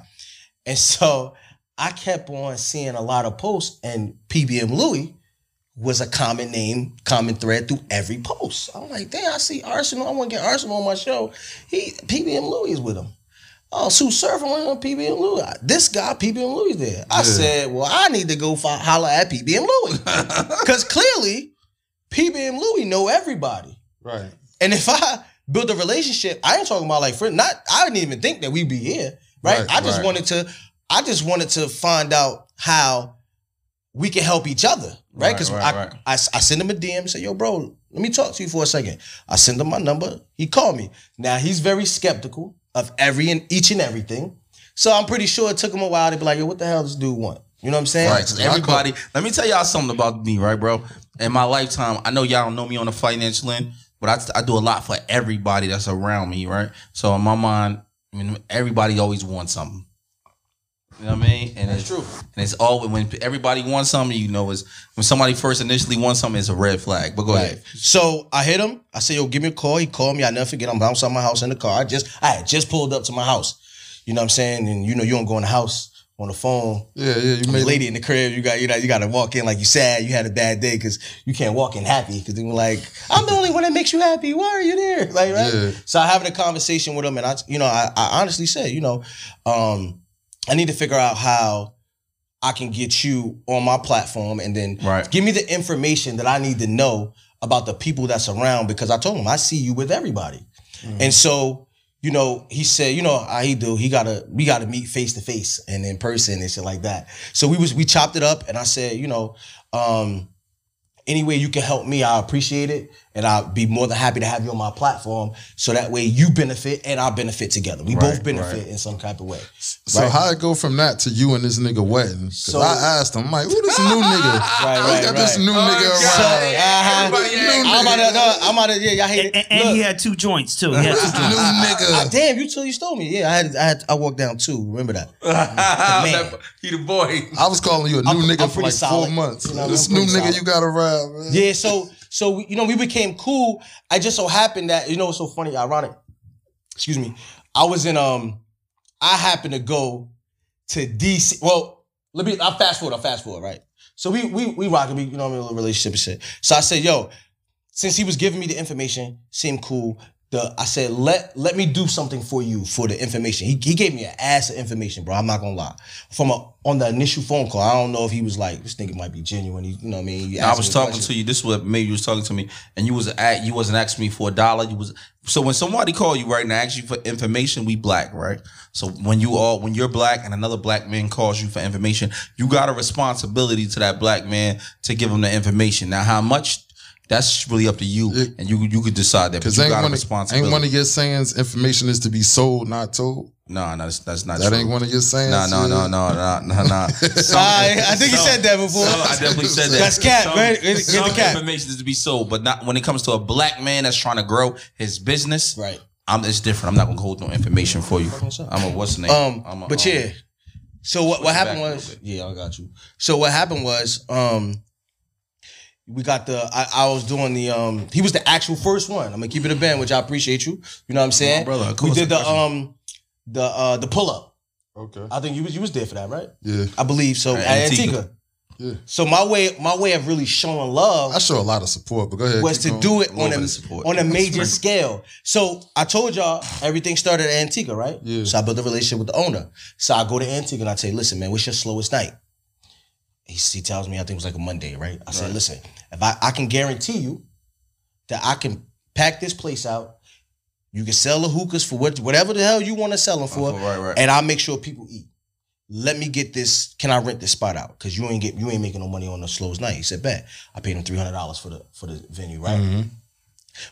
And so I kept on seeing a lot of posts, and PBM Louie was a common name, common thread through every post. I'm like, damn, I see Arsenal. I want to get Arsenal on my show. He PBM Louie is with him. Oh, Sue Surfer went on PBM Louie. This guy, PBM Louie there. I Yeah. said, well, I need to go fi- holler at PBM Louie. Because clearly, PBM Louie know everybody. Right. And if I build a relationship, I ain't talking about like friend. Not I didn't even think that we'd be here, right? Right, I just right. wanted to, I just wanted to find out how we can help each other, right? Because right, I, right. I I send him a DM, say, "Yo, bro, let me talk to you for a second. I send him my number. He called me. Now he's very skeptical of every and each and everything. So I'm pretty sure it took him a while to be like, "Yo, what the hell does this dude want?" You know what I'm saying? Right. 'cause everybody, let me tell y'all something about me, right, bro? In my lifetime, I know y'all don't know me on the financial end, but I, I do a lot for everybody that's around me, right? So in my mind, I mean, everybody always wants something. You know what I mean? And That's it's true. And it's always when everybody wants something, you know, is when somebody first initially wants something, it's a red flag. But go Right. ahead. So I hit him. I said, "Yo, give me a call." He called me. I never forget. I'm outside my house in the car. I just, I had just pulled up to my house. You know what I'm saying? And you know, you don't go in the house on the phone. Yeah, yeah. You The made lady in the crib, you got, you know, you got to walk in like you sad. You had a bad day because you can't walk in happy because they were like, "I'm the only one that makes you happy. Why are you there?" Like, right? Yeah. So I having a conversation with him, and I, you know, I, I honestly said, you know, um, I need to figure out how I can get you on my platform, and then Right. give me the information that I need to know about the people that's around because I told him I see you with everybody. And so, you know, he said, you know, how he do, he gotta, we gotta meet face to face and in person and shit like that. So we was, we chopped it up and I said, you know, um, any way you can help me, I appreciate it. And I'll be more than happy to have you on my platform. So that way you benefit and I benefit together. We both benefit right. in some type of way. So Right. how it go from that to you and this nigga wedding? So- I asked him, I'm like, who this new nigga? Right, Oh, right, got this right. new nigga God. around. So, uh-huh. New ain't- I'm about to, nigga. no, I'm about to, yeah, y'all hate And, it. and, and Look. he had two joints too. He had two New joints. Ah, nigga. damn, you till you stole me. Yeah, I had, I had, I walked down two. Remember that? man. he the boy. I was calling you a new I'm- nigga I'm for like solid. four months. You know, this new nigga solid. you got around, man. Yeah, so so we- you know we became cool. I just so happened that you know so funny, ironic. Excuse me. I was in um, I happened to go to DC. Well, let me. I fast forward. I fast forward. Right. So we we we rocking. We you know what I mean, a relationship and shit. So I said, yo. since he was giving me the information, seemed cool. The I said let let me do something for you for the information. He, he gave me an ass of information, bro. I'm not gonna lie. From a on the initial phone call, I don't know if he was like this nigga might be genuine. He, you know what I mean? I was talking to you. This is what maybe you was talking to me, and you was at you wasn't asking me for a dollar. You was so when somebody call you right now, ask you for information. We black, right? So when you all when you're black and another black man calls you for information, you got a responsibility to that black man to give him the information. Now, how much? That's really up to you, It- and you you could decide that. Because ain't got one, of, responsibility. ain't one of your sayings information is to be sold, not told. no, no, that's, that's not That true. ain't one of your sayings. No, no, no, yeah. no, no, no, no. I, I think he said that before. I definitely said that. That's cat, Some- man. Get get some the cat. information is to be sold, but not when it comes to a black man that's trying to grow his business. Right. I'm it's different. I'm not gonna hold no information for you. I'm a what's the name? Um, I'm a, but um, yeah. So what, what happened was, yeah, I got you. So what happened was, um, we got the. I, I was doing the. Um, he was the actual first one. I'm gonna keep it a band, which I appreciate you. You know what I'm saying? brother, of we did the um, the uh, the pull up. Okay. I think you was you was there for that, right? Yeah. I believe so. At At Antigua. Antigua. Yeah. So my way, my way of really showing love I show a lot of support, but go ahead. was to going. do it little on a support. on a major scale. So I told y'all everything started at Antigua, right? Yeah. So I built a relationship with the owner. So I go to Antigua and I say, listen, man, what's your slowest night? He, he tells me I think it was like a Monday, right? I said, Right. listen, if I, I can guarantee you that I can pack this place out, you can sell the hookahs for what, whatever the hell you want to sell them for, Right, right. and I'll make sure people eat. Let me get this. Can I rent this spot out? Because you ain't get you ain't making no money on the slowest night. He said, "Bet." I paid him three hundred dollars for the for the venue, right? Mm-hmm.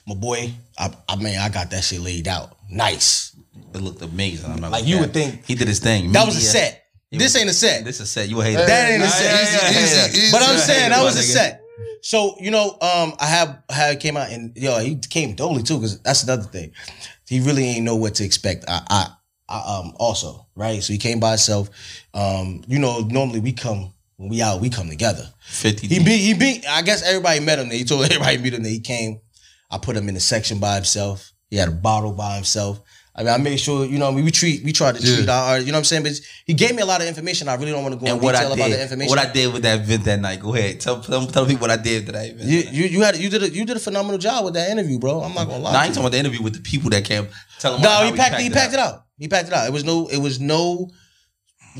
My boy, I, I mean, I got that shit laid out, nice. It looked amazing. I'm not Like gonna you cap. would think he did his thing. that was a set. This was- ain't a set. This is a set. You a hater. That ain't a set. Yeah, yeah, easy, yeah. easy. But I'm saying that was a set. So you know, um, I have how it came out, and yo, he came dolly too, because that's another thing. He really ain't know what to expect. I, I, I um, also right. So he came by himself. Um, you know, normally we come when we out, we come together. Fifty. He beat, he beat. I guess everybody met him. There. He told everybody meet him. There. He came. I put him in the section by himself. He had a bottle by himself. I mean, I made sure you know. I mean, we treat, we try to treat Yeah. our, you know what I'm saying. But he gave me a lot of information. I really don't want to go and into what detail I about the did, information. what I did with that event that night. Go ahead, tell tell, tell people what I did to that event. You, you you had you did a, you did a phenomenal job with that interview, bro. I'm not gonna lie. Nah, I to ain't talking about the interview with the people that came. Tell them No, how he we packed he packed it out. He packed it out. It was no it was no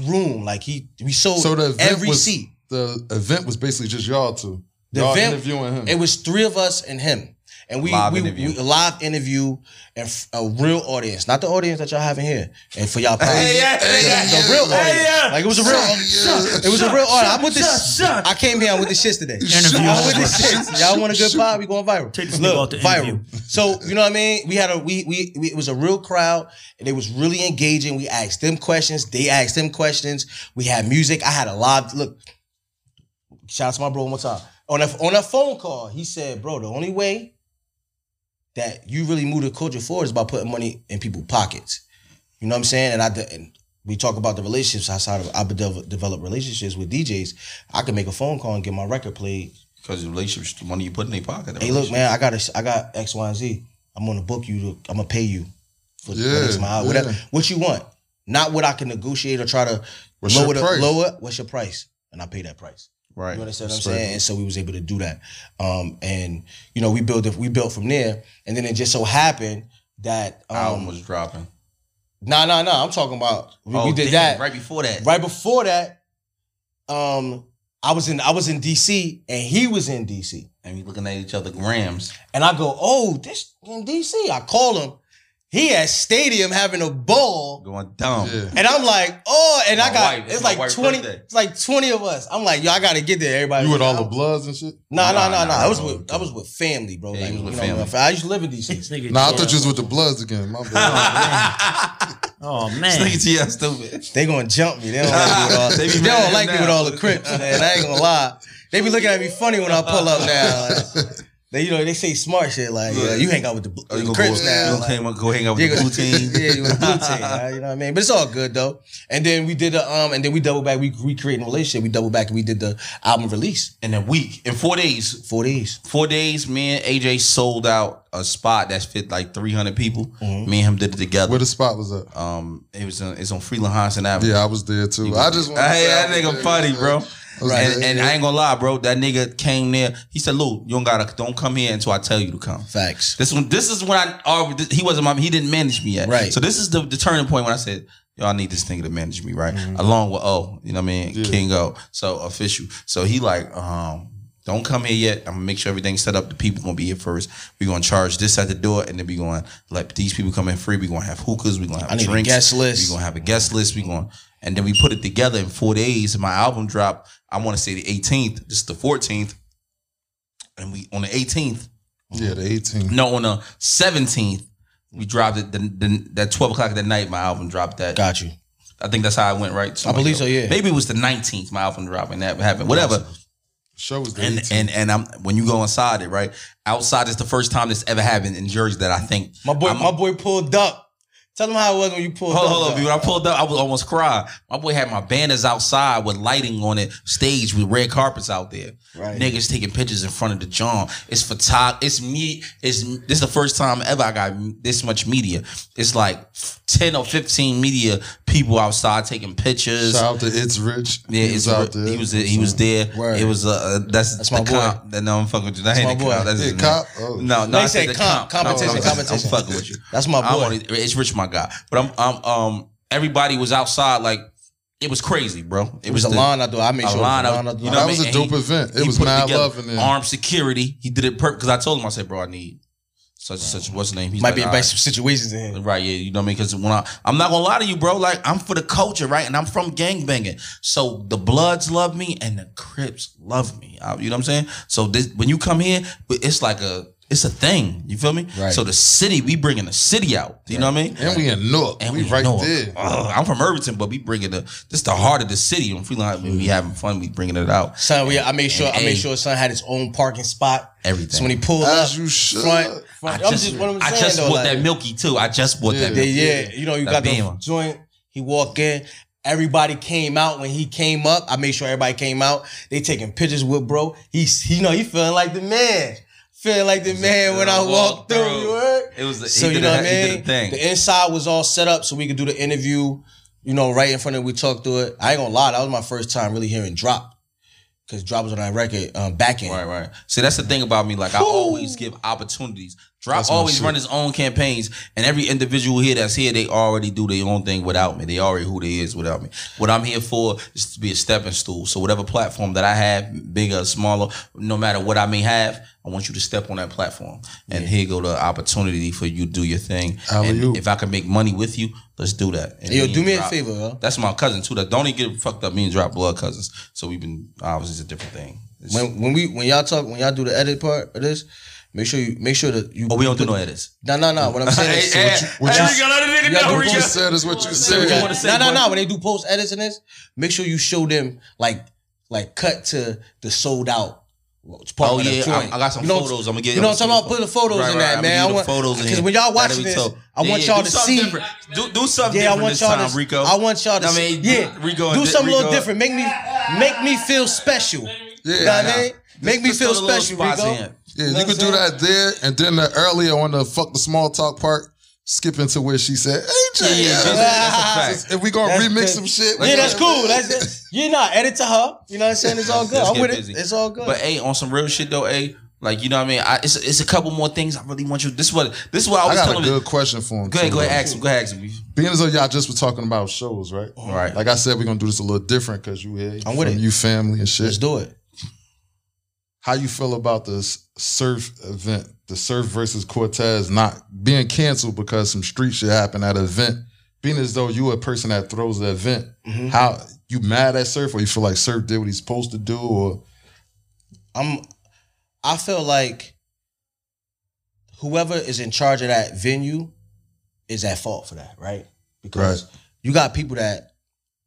room. Like he we sold So the event every was, seat. The event was basically just y'all two. The y'all event- interviewing him. It was three of us and him. And we, Live we, interview. we a live interview and f- a real audience, not the audience that y'all having here. And for y'all, Hey, yeah, hey, yeah, the yeah. real Hey, audience. yeah. Like it was a real, it was a real audience. I put this. I came here with the shits today. Interview. I with the shits. Y'all want a good vibe? We going viral. Take this Look, viral. So you know what I mean? We had a we, we we it was a real crowd and it was really engaging. We asked them questions. They asked them questions. We had music. I had a live look. Shout out to my bro one more time. On a on a phone call, he said, "Bro, the only way that you really move the culture forward is by putting money in people's pockets." You know what I'm saying? And I and we talk about the relationships outside of I develop, relationships with DJs. I can make a phone call and get my record played. Because the relationships, the money you put in their pocket. Hey, look, man, I got a, I got X, Y, and Z. I'm gonna book you. To, I'm gonna pay you for the Yeah, mile. yeah. Whatever, what you want. Not what I can negotiate or try to What's lower the lower. What's your price? And I pay that price. Right. You understand what I'm saying? And so we was able to do that. Um, and you know, we built it, we built from there. And then it just so happened that Album um was dropping. nah nah nah, I'm talking about we, we Oh, did damn, that right before that. right before that, um, I was in I was in DC and he was in DC. And we looking at each other grams. And I go, oh, this in DC. I call him. He at stadium having a ball. Going dumb. Yeah. And I'm like, oh, and I got wife- it's it's like 20, birthday. it's like 20 of us. I'm like, yo, I gotta get there. Everybody. You with all the bloods and shit? Nah, nah, nah, Nah, nah. nah, I was with I was with family, bro. Yeah, like, was with you know, family. I used to live in DC. This nigga. Nah, I thought you was with the bloods again. My bad. Oh, oh This man. nigga T.I. stupid. They gonna jump me. They don't like me with all, They they don't like him me with all the crips, man. I ain't gonna lie. They be looking at me funny when I pull up now. Like, they, you know, they say smart shit like, yeah, you hang out with the, Oh, you the crips go, now. You like- hang, go hang out with Yeah, the blue team. yeah, you with the blue team. right? You know what I mean? But it's all good though. And then we did the um, and then we double back. We recreating a relationship. We double back and we did the album release. In a week, in four days, Four days. four days, me and AJ sold out a spot that fit like 300 people. Mm-hmm. Me and him did it together. Where the spot was at? um, it was on, it's on Frelinghuysen Avenue. Yeah, I was there too. I just want Hey, that nigga funny, bro. And, and I ain't gonna lie, bro. That nigga came there. He said, "Lou, you don't gotta, don't come here until I tell you to come." Facts. This one, this is when I already, he wasn't my, he didn't manage me yet. Right. So this is the, the turning point when I said, y'all need this nigga to manage me, right? Along with O, you know what I mean? King O. So official. So he like, um, don't come here yet. I'm gonna make sure everything's set up. The people gonna be here first. we gonna charge this at the door, and then we gonna let these people come in free. we gonna have hookahs, we gonna have I need a drinks. guest list. we gonna have a guest list. we gonna and then we put it together in four days. My album dropped, I wanna say the 18th. This is the 14th. And we on the 18th, Yeah, the 18th. no, on the 17th, we dropped it. The, the, that 12 o'clock that night, my album dropped that. Got you. I think that's how I went, right? I believe so, yeah. Maybe it was the 19th, my album dropped, and that happened. Whatever. Show was the And 18th. and and I'm when you go inside it, right? Outside is the first time this ever happened in Jersey that I think. My boy, I'm- my boy pulled up. Tell him how it was when you pulled Hold, up. hold on, though. when I pulled up, I was almost crying. My boy had my banners outside with lighting on it, stage with red carpets out there. Right. Niggas taking pictures in front of the John. It's photog. It's me. It's this is the first time ever I got this much media. It's like ten or fifteen media people outside taking pictures. Shout out to It's Rich. Yeah, he it's was out there. He was he was there. Word. It was uh that's That's the my boy. That no, I'm fucking with you. That ain't my boy. comp. That's Yeah, cop. Oh. No, no, They I say said comp, comp. competition, No, I'm- competition. I'm fucking with you. That's my boy. only, it's Rich, my guy. But I'm, I'm, um, everybody was outside. Like it was crazy, bro. It was a the- line out there. I made sure. line it a line out you know That I was a dope And event. It was mad love in there. Armed security. He did it perfect because I told him. I said, bro, I need such and such. What's his name? He's Might like, be "All about right." some situations in here. Right, yeah, you know what I mean? Because when I, I'm not gonna lie to you, bro. Like I'm for the culture, right? And I'm from gangbanging, so the Bloods love me and the Crips love me. I- you know what I'm saying? So this, when you come here, it's like a, it's a thing. You feel me? Right. So the city, we bringing the city out. You know what I mean? And we in Newark. And we, we right know it. there. Ugh, I'm from Irvington, but we bringing the this the heart of the city. I'm feeling like we mm-hmm. having fun, we bringing it out. Son, we, I made sure. I made sure son had his own parking spot. Everything. So when he pulled As up, you should. front, front. I I'm just, just, what I'm I just though, bought like, that Milky too. I just bought that Yeah. Milky. Yeah, yeah. You know, you That got the joint. He walk in. Everybody came out when he came up. I made sure everybody came out. They taking pictures with bro. He's, you know, he feeling like the man. Feeling like the man when I walked through. You heard? It was the, So you know what I mean? thing. The inside was all set up so we could do the interview. You know, right in front of we talked through it. I ain't gonna lie, that was my first time really hearing drop. Cause drop was on that record um, back in. Right, right. See, that's the thing about me. Like, I always give opportunities. Drop That's always run his own campaigns, and every individual here that's here, they already do their own thing without me. They already who they is without me. What I'm here for is to be a stepping stool. So whatever platform that I have, bigger, smaller, no matter what I may have, I want you to step on that platform. And here go the opportunity for you to do your thing. And if I can make money with you, let's do that. And Yo, do me a favor. That's my cousin too. That don't even get fucked up. Me and Drop blood cousins. So we've been obviously it's a different thing. It's- When when we when y'all talk when y'all do the edit part of this, make sure you make sure that you. Oh, we don't do no edits. No, no, no. What I'm saying is, Hey, what you- what hey, you- hey, gotta let a nigga Yeah, know, do What you said is what you said. you wanna say, no, no, no. When they do post edits in this, make sure you show them like like cut to the sold out. part Oh of yeah, joint. I, I got some You know- photos. I'm gonna get. You know I'm what I'm talking about? Put the photos Right, in right, that, I'ma man. give I you the want photos in because when y'all That'll watching this, dope. I want yeah, y'all to see. different. Do, do something Yeah, I different want this y'all time, to. Rico. I want y'all to. I see, mean, yeah, Rico do something a little different. Make me make me feel special. Yeah, You know what. I mean? Make me feel throw the little special, spots Rico. In. Yeah, know you could I'm do that there, and then the earlier on the fuck the small talk part, skip into where she said, "AJ, Yeah, yeah, yeah, that's a fact. if we gonna That's remix good. some shit, Yeah, that's cool. That's it. You not edit to her. You know what I'm saying? It's all good. I'm with busy. it. It's all good. But hey, on some real shit though, hey, like you know what I mean. I, it's it's a couple more things I really want you. This is what this is what I was. I was got a telling you. good question for him. Go ahead, too, go ahead, though. ask him. Go ahead, ask him. Being as though y'all just were talking about shows, right? Right. Like I said, we're gonna do this a little different because you here, I'm with it. you family and shit. Let's do it. How you feel about this surf event, the surf versus Cortez not being canceled because some street shit happened at an event? Being as though you a person that throws the event, Mm-hmm. how you mad at surf, or you feel like surf did what he's supposed to do, or I'm I feel like whoever is in charge of that venue is at fault for that, right? Because Right. you got people that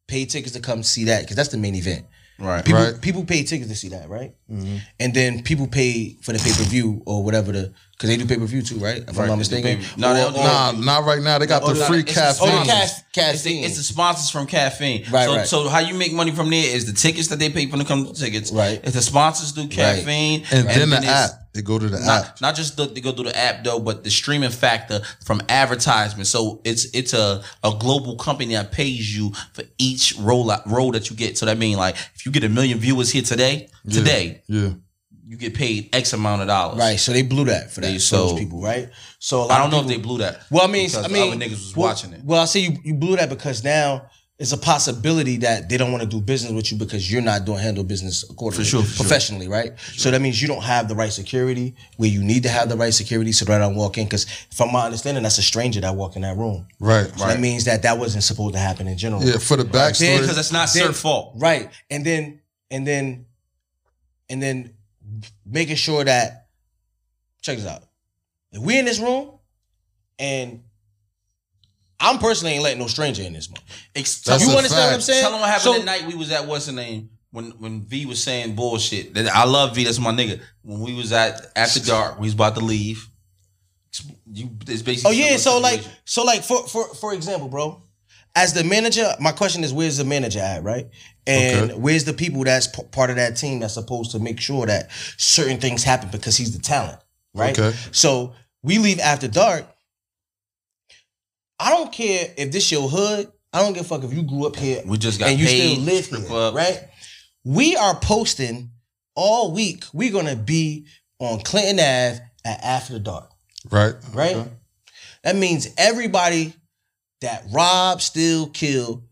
pay tickets to come see that because that's the main event. Right. People Right. people pay tickets to see that, right? Mm-hmm. And then people pay for the pay per view or whatever the because they do pay per view too, right? If I'm not mistaken. No, they don't do nah, not right now. They got Oh, the free it's caffeine. Oh, the cash, It's the, caffeine. it's the sponsors from caffeine. Right, so, right. so how you make money from there is the tickets that they pay for the come tickets. Right. If the sponsors do caffeine, And then the app. They go to the not, app. not just the, to go through the app though, but the streaming factor from advertisement. So it's it's a, a global company that pays you for each roll out, roll that you get. So that means like if you get a million viewers here today, today Yeah. You get paid X amount of dollars. Right. So they blew that for that They so- those people, right? So a lot I don't know if they blew that. Well, I mean, I mean, other niggas was well, watching it. Well, I say you, you blew that because now it's a possibility that they don't want to do business with you because you're not doing handle business accordingly, For sure, for sure. professionally, right? So that means you don't have the right security where you need to have the right security so that I don't walk in. Because from my understanding, that's a stranger that walk in that room. Right. So that means that that wasn't supposed to happen in general. Yeah, for the backstory. Because that's not Sir's fault. Right. And then and then and then making sure that check this out. If we in this room and I'm personally ain't letting no stranger in this room. Ex- you a understand what I'm saying? Tell them what happened So- that night we was at what's the name when when V was saying bullshit. That- I love V. That's my nigga. When we was at after dark, we was about to leave. You, it's basically Oh yeah, similar so like so like for for for example, bro, as the manager, my question is where's the manager at, right? And Okay. where's the people that's p- part of that team that's supposed to make sure that certain things happen because he's the talent, right? Okay. So we leave after dark. I don't care if this your hood. I don't give a fuck if you grew up here we just got and you paid. still live strip here, club. right? We are posting all week. We're gonna be on Clinton Ave at after dark right. right? Okay. That means everybody that rob, steal, kill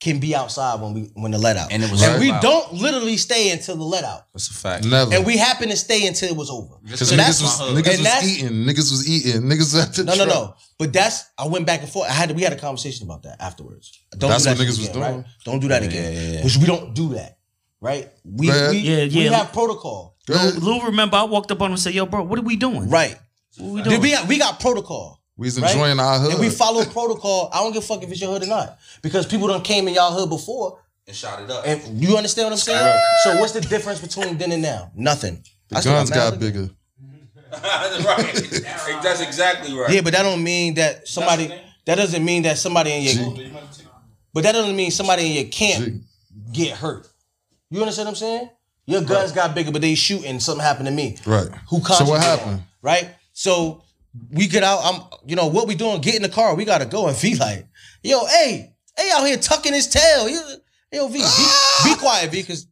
can be outside when we when the let out. And it was and sold we out. don't literally stay until the let out. That's a fact. Never. And we happen to stay until it was over. Because So that's niggas was, niggas. And was that's- eating. Niggas was eating. Niggas was at the No, no, truck. no. But that's I went back and forth. I had to, we had a conversation about that afterwards. Don't That's do that what niggas shit was again, doing. Right? Don't do that Yeah, again. yeah, yeah. Which we don't do that. Right? We Go ahead. we, Yeah, we have protocol. Go ahead. Lou, remember, I walked up on him and said, "Yo, bro, what are we doing? Right. What we Dude, doing?" we got we got protocol. We was Right? enjoying our hood. And we follow protocol. I don't give a fuck if it's your hood or not. Because people done came in y'all hood before. And shot it up. And you understand what I'm saying? So what's the difference between then and now? Nothing. the That's what guns got mad bigger. right. That's exactly right. Yeah, but that don't mean that somebody. That's the thing. That doesn't mean that somebody in your. G. But that doesn't mean somebody in your camp G. get hurt. You understand what I'm saying? Your guns got bigger, but they shooting. something happened to me. Right. Who So what on, happened? Right. So we get out. I'm. You know what we doing? Get in the car. We gotta go. And V like, yo, hey, hey, out here tucking his tail. You, yo, V, be, be quiet, V, because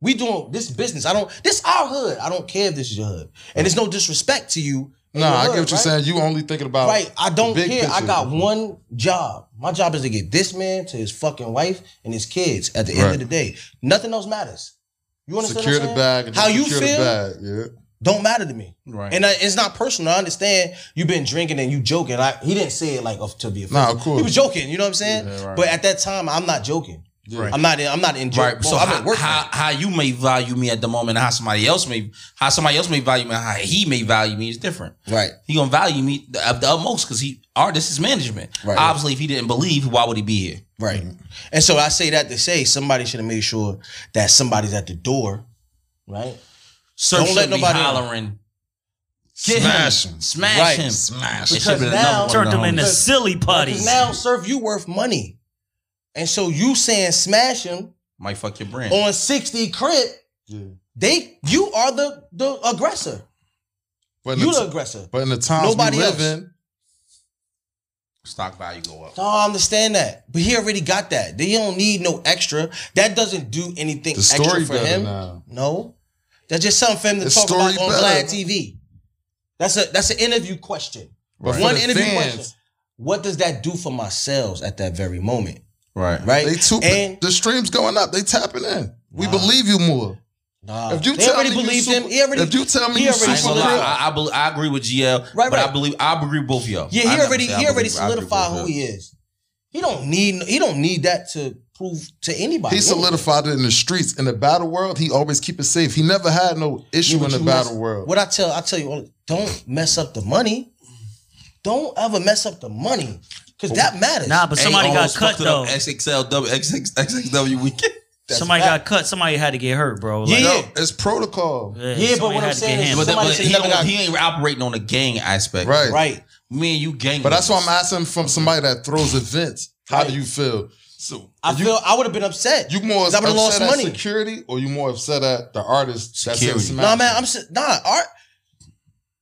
we doing this business. I don't. This our hood. I don't care if this is your hood, and it's no disrespect to you. in Nah, I get what you're right? saying. You only thinking about Right. I don't care. I got one job. My job is to get this man to his fucking wife and his kids at the end of the day. Nothing else matters. You understand secure the bag. And How you secure feel The bag. Yeah. Don't matter to me. Right. And I, it's not personal. I understand you've been drinking and you joking. I, he didn't say it like to be offensive. Nah, of course. He was joking. You know what I'm saying? Yeah, right. But at that time, I'm not joking. Right. I'm not. In, I'm not in joke. Right. So I'm how, how how you may value me at the moment, how somebody else may how somebody else may value me, how he may value me is different. right. He gonna value me the, the utmost because he artist is management. Right. Obviously, if he didn't believe, why would he be here? Right. And so I say that to say somebody should have made sure that somebody's at the door. Right. Sir Don't let shouldn't be nobody hollering. Get Smash him. him. Smash Right. him. Smash It him. should be the Because now- number Turned of them the into silly Because putties. now, surf, you worth money. And so you saying smash him Might fuck your brand. on 60 crib, Yeah. they you are the the aggressor. But You the, the aggressor. but in the times Nobody we live else. in, Stock value go up. No, I understand that. But he already got that. They don't need no extra. That doesn't do anything the story extra for him. now. No. That's just something for him to The talk story about on better. Vlad TV. That's a that's an interview question. But for One interview fans, question. What does that do for my sales at that very moment? Right. Right? They too, and the streams going up. They tapping in. We Nah. believe you more. nah, If you they tell already me you believed super- him. He already if you tell me he you already I super lie. I, I, believe, I agree with GL, Right, but I believe I agree with both of y'all. Yeah, he never already he already believe- I agree with solidified who of he is. He don't need he don't need that to prove to anybody. He solidified it in the streets. In the battle world, he always keep it safe. He never had no issue Yeah, in the battle mess- world. What I tell I tell you, don't mess up the money. Don't ever mess up the money because that oh. matters. Nah, but somebody Ain't got oh, cut fucked it up though. XXLW, XX, XXW weekend. Somebody fact. got cut. Somebody had to get hurt, bro. Yeah, Like, yeah. Yo, it's protocol. yeah, Yeah, but what I'm saying is. But, Somebody but he, don't- got- he ain't operating on the gang aspect. Right. right. Me and you gang. But that's why I'm asking from somebody that throws events. How Right. do you feel? So I you, feel I would have been upset. you more I upset would've lost at money. security, or you more upset at the artist that's Security. Smash? Nah, man, I'm s- nah. Art.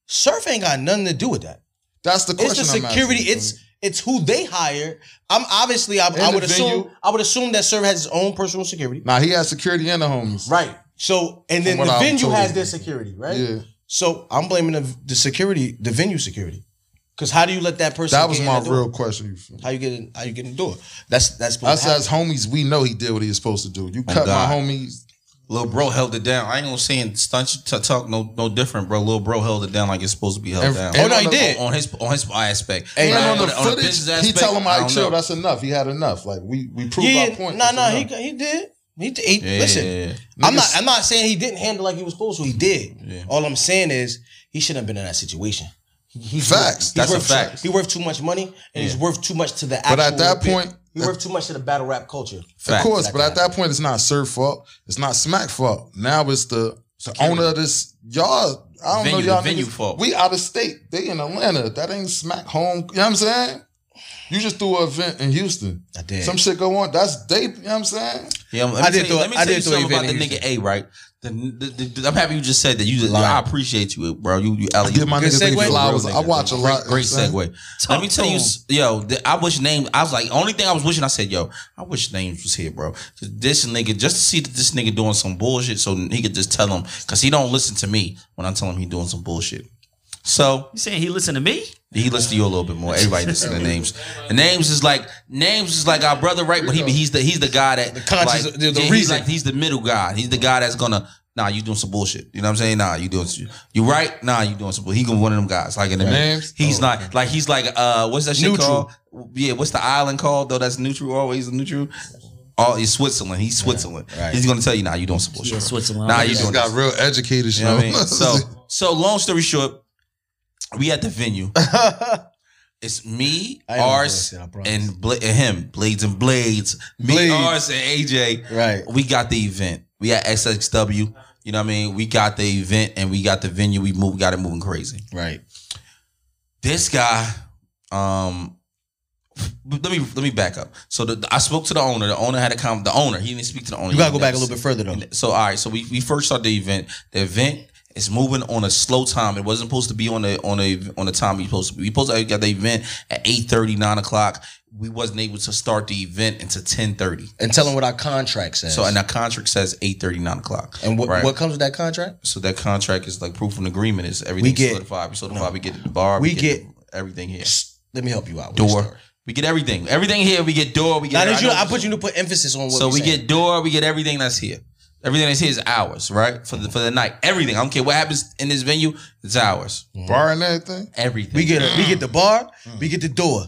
Surf ain't got nothing to do with that. That's the question. It's the I'm security. asking, It's feel it's who they hire. I'm obviously I, I would assume venue. I would assume that Surf has his own personal security. Nah, he has security in the homes. Right. So and then the I'm venue has their security, right? Yeah. So I'm blaming the, the security, the venue security. Because how do you let that person? That was get my the real question. You feel? How you get in? How you get in the door? That's that's. Us supposed to as homies, we know he did what he was supposed to do. You cut God. my homies. Little bro held it down. I ain't gonna say and stunt you to talk no no different, bro. Little bro held it down like it's supposed to be held And- down. and Oh, no, he did. on his on his aspect. Hey, And man, on the on the- on the footage, business he aspect, tell him, I "I chill. know. That's enough. He had enough. Like we we proved Yeah, our point. no, That's no, he he did. He, did- he Yeah, listen. yeah, yeah. I'm not. I'm not saying he didn't handle like he was supposed to. He did. Yeah. All I'm saying is he shouldn't have been in that situation. He- He's Facts. Worth, he's That's a fact. He worth too much money, and he's worth too much to the. But at that bit. point- he's worth too much to the battle rap culture. Of course, That but at that point, it's not Surf fault. It's not Smack fault. Now it's the, the owner of this. Y'all, I don't Venue, know y'all venue niggas. fault. We out of state. They in Atlanta. That ain't Smack home. You know what I'm saying? You just threw an event in Houston. I did. Some shit go on. That's they. You know what I'm saying? Yeah, let me I did tell you, throw- let me I tell did you something about the nigga A, right? The, the, the, I'm happy you just said that. You, Lie. I appreciate you, bro. You, you, Ali, I give my Good niggas they segue. flowers. Real I watch a great, lot. Great you know what I'm segue. Let me tell you, yo, the, I wish name. I was like, only thing I was wishing. I said, yo, I wish names was here, bro. this nigga, just to see that this nigga doing some bullshit, so he could just tell him, cause he don't listen to me when I tell him he doing some bullshit. So You saying he listen to me? He listen to you a little bit more. Everybody listen to names. And names is like names is like our brother, right? But he he's the he's the guy that the conscious- the- the he's reason. like he's the middle guy. He's the guy that's gonna. Nah, you doing some bullshit. You know what I'm saying? Nah, you doing you right? Nah, you doing some. bull- He gonna one of them guys. Like in the Names? He's Oh, not like he's like uh what's that shit Neutral. called? Yeah, what's the island called though? That's neutral. Always neutral. Oh, he's Switzerland. He's Switzerland. right. He's gonna tell you, nah, you doing some bullshit. Yeah, bro. Switzerland. Nah, you He doing got this. real educated. You know what I mean? So so long story short, we at the venue. It's me, Ars, bullshit, I promise. and, Bla- and him, Blades and Blades. Me, Blades. Ars, and AJ. Right. We got the event. We at SXW. You know what I mean? We got the event and we got the venue. We move, got it moving crazy. Right. This guy, um, let me let me back up. So the, I spoke to the owner. The owner had a comment. The owner, he didn't speak to the owner. You gotta go back a little bit further though. so all right, so we, we first started the event. The event is moving on a slow time. It wasn't supposed to be on the on a on the time we supposed to be. We supposed to got the event at 8 30, 9 o'clock. We wasn't able to start the event until ten thirty. And tell them what our contract says. So and our contract says 8 30, 9 o'clock. and what, right? what comes with that contract? so that contract is like proof of an agreement is everything get- solidified. We solidified. we get the bar. we We, get- everything here. Let me help you out. Door. We get everything. Everything here. We get door. We get. Now that you, I put you to put emphasis on what So we, we saying. get door, we get everything that's here. Everything that's here is ours, right? For the for the night. Everything. I don't care what happens in this venue, it's ours. Mm-hmm. bar and everything. Everything. We get a, we get the bar, mm. we get the door.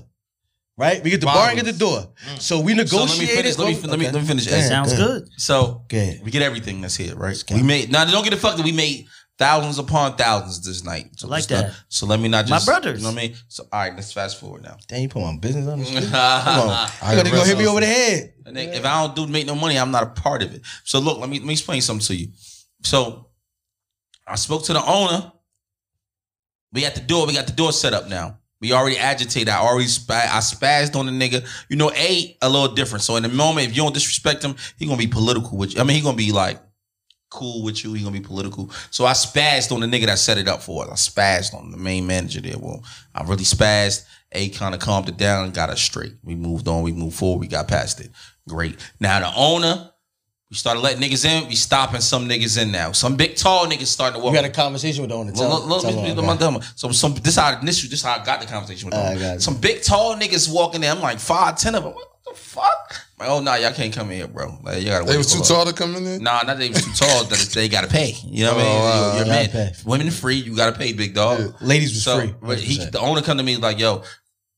Right? We get the bar and get the door. Mm. So we so let me negotiated. finish. Let me let me let me finish. Damn. Sounds good. So Go ahead. we get everything that's here, right? We made now don't get it fucked up. We made thousands upon thousands this night. So I like just not- that. So let me not just My just brothers. You know what I mean? So all right, let's fast forward now. Damn, you put my business on the street. Come on. I You gotta go hit me over the head. And then if I don't do make no money, I'm not a part of it. So look, let me let me explain something to you. So I spoke to the owner. We got the door. We got the door set up now. We already agitated. I already spa- I spazzed on the nigga. You know, A a little different. So in the moment, if you don't disrespect him, he gonna be political with you. I mean, he gonna be like cool with you. He gonna be political. So I spazzed on the nigga that set it up for us. I spazzed on the main manager there. Well, I really spazzed. A kind of calmed it down got us straight. We moved on. We moved forward. We got past it. Great. Now the owner, we started letting niggas in. We stopping some niggas in now. Some big tall niggas starting to walk. We had a conversation with the owner. Tell, Look, look, tell look, him, okay. So some this how this this how I got the conversation with I them. Some big tall niggas walking there. I'm like five, ten of them. What the fuck? Like, oh nah, y'all can't come in here, bro. Like you gotta wait. They was too for- tall to come in there. Nah, not they was too tall. That they gotta pay. You know what I mean? Oh. You're, man. pay. Women free. You gotta pay, big dog. Ladies was So free. but he, the owner come to me like, yo,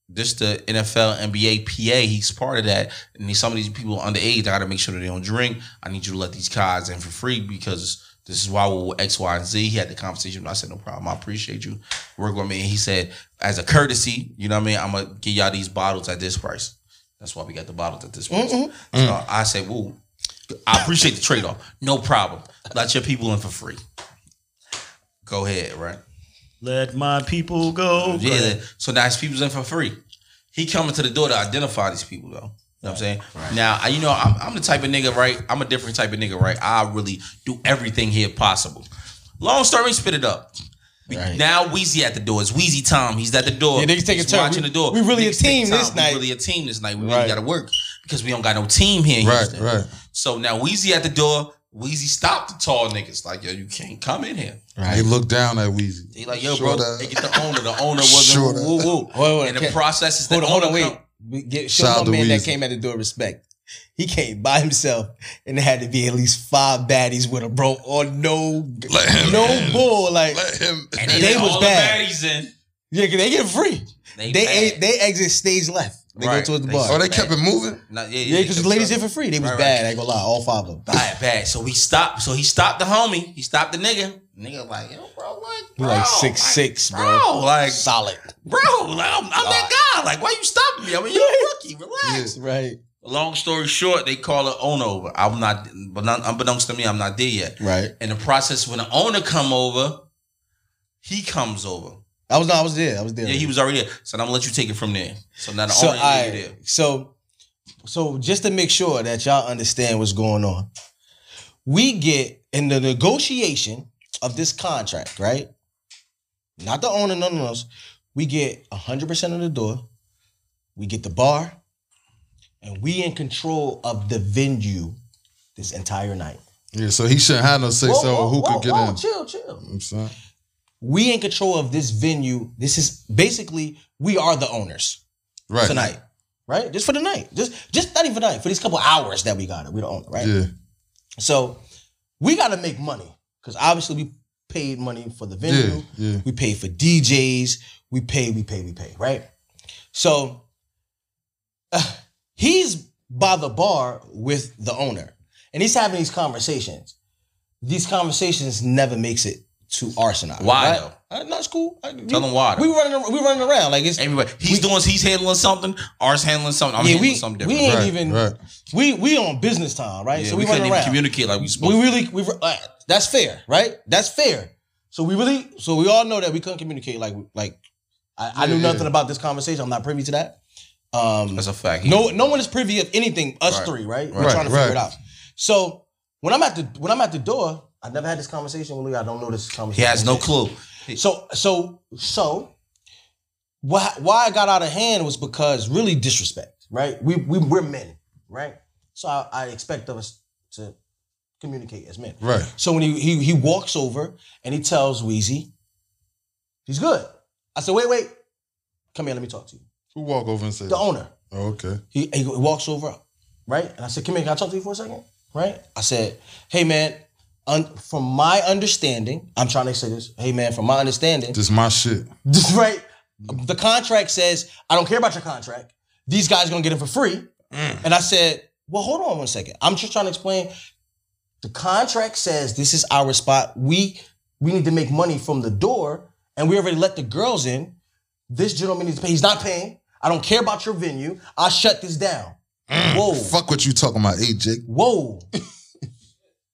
this the NFL, NBA, PA. He's part of that, and some of these people underage. I got to make sure that they don't drink. I need you to let these guys in for free because this is why we're X, Y, and Z. He had the conversation. I said, no problem. I appreciate you. Work with me. And he said, as a courtesy, you know what I mean. I'm gonna give y'all these bottles at this price. That's why we got the bottles at this price. So I said, whoa. I appreciate the trade off. No problem. Let your people in for free. Go ahead, right? Let my people go. Yeah. So now his people's in for free. He coming to the door to identify these people though. You know what I'm saying? Now, I- you know, I'm, I'm the type of nigga, right? I'm a different type of nigga, right? I really do everything here possible. Long story, spit it up. We- Right. Now Weezy at the door. It's Weezy Tom. He's at the door. Yeah, niggas take a He's watching We- the door. we really a Niggas take team this night. We really a team this night. We really Right. got to work because we don't got no team here. in Right, Houston. right. So now Weezy at the door. Weezy stopped the tall niggas. Like yo, you can't come in here. They look down at Weezy. He like yo, Sure bro. They get the owner. The owner wasn't Sure woo woo woo. Wait, wait, And the okay. process is the Hold on, hold on, wait. come- Get, show out my to man that came at the door respect. He came by himself, and there had to be at least five baddies with him, bro, or no, Let him no in. bull. Like, Let him. And They let was all bad. The baddies in. yeah, 'cause they get free. They, They bad. they, exit stage left. They Right. go towards the bar. Oh, they kept it moving. Nah, yeah, yeah, because the ladies in for free. They was Right, right. bad. I ain't gonna lie, all five of them. Bad, bad. So he stopped. So he stopped the homie. He stopped the nigga. Nigga like, yo, bro, like, He bro, like six six, bro. bro, like, solid. bro, like, I'm, I'm that guy. Like, why you stopping me? I mean, you're a rookie. Relax. Right, Long story short, they call it owner over. I'm not, but not, unbeknownst to me, I'm not there yet. right. In the process, when the owner come over, he comes over. I was no, I was there. I was there. Yeah, he was already there. So I'm gonna let you take it from there. So now the So owner is there. so so just to make sure that y'all understand what's going on, we get in the negotiation of this contract, right? Not the owner, none of those. We get hundred percent of the door. We get the bar, and we in control of the venue this entire night. Yeah, so he shouldn't have no say so Whoa, who whoa, could get whoa, in. Chill, chill. You know I'm saying? We in control of this venue. This is basically we are the owners. Right. tonight, right? Just for the night. Just just not even for night. For these couple hours that we got it, we don't own it, right? Yeah. So we got to make money because obviously we paid money for the venue. Yeah. Yeah. We paid for DJs. We pay. We pay. We pay. Right. So uh, he's by the bar with the owner, and he's having these conversations. These conversations never makes it to Arsenal. Why, right? though? Uh, no, it's cool. Uh, Tell we- him why, though. We running. We running around like it's Everybody, he's doing, he's handling something. Ours handling something. I'm yeah. handling We something we ain't Right, even right. we we on business time, right? Yeah, so we, we, couldn't running even around. communicate like we supposed. We really we uh, that's fair, right? That's fair. So we really so we all know that we couldn't communicate like like I, I knew Yeah, nothing yeah. about this conversation. I'm not privy to that. Um, That's a fact. He- no no one is privy of anything. Us Right. three, right? We're Right, trying to figure it out. So when I'm at the when I'm at the door, I never had this conversation with Lee. I don't know this conversation. he conversation. has no clue. So so so why why I got out of hand was because really disrespect, right? We we we're men, right? So I, I expect of us to communicate as men. Right. So when he he he walks over and he tells Weezy, he's good. I said, wait, wait, come here, let me talk to you. Who walk over and say The that? owner. Oh, okay. He, he walks over, right? And I said, come here, can I talk to you for a second? Right? I said, hey man, un- from my understanding, I'm trying to say this. Hey man, from my understanding, This is my shit. this right. The contract says, I don't care about your contract. These guys gonna get it for free. Mm. And I said, Well, hold on one second. I'm just trying to explain. The contract says this is our spot. We we need to make money from the door, and we already let the girls in. This gentleman needs to pay. He's not paying. I don't care about your venue. I'll shut this down. Mm, Whoa. Fuck what you talking about, AJ. Whoa.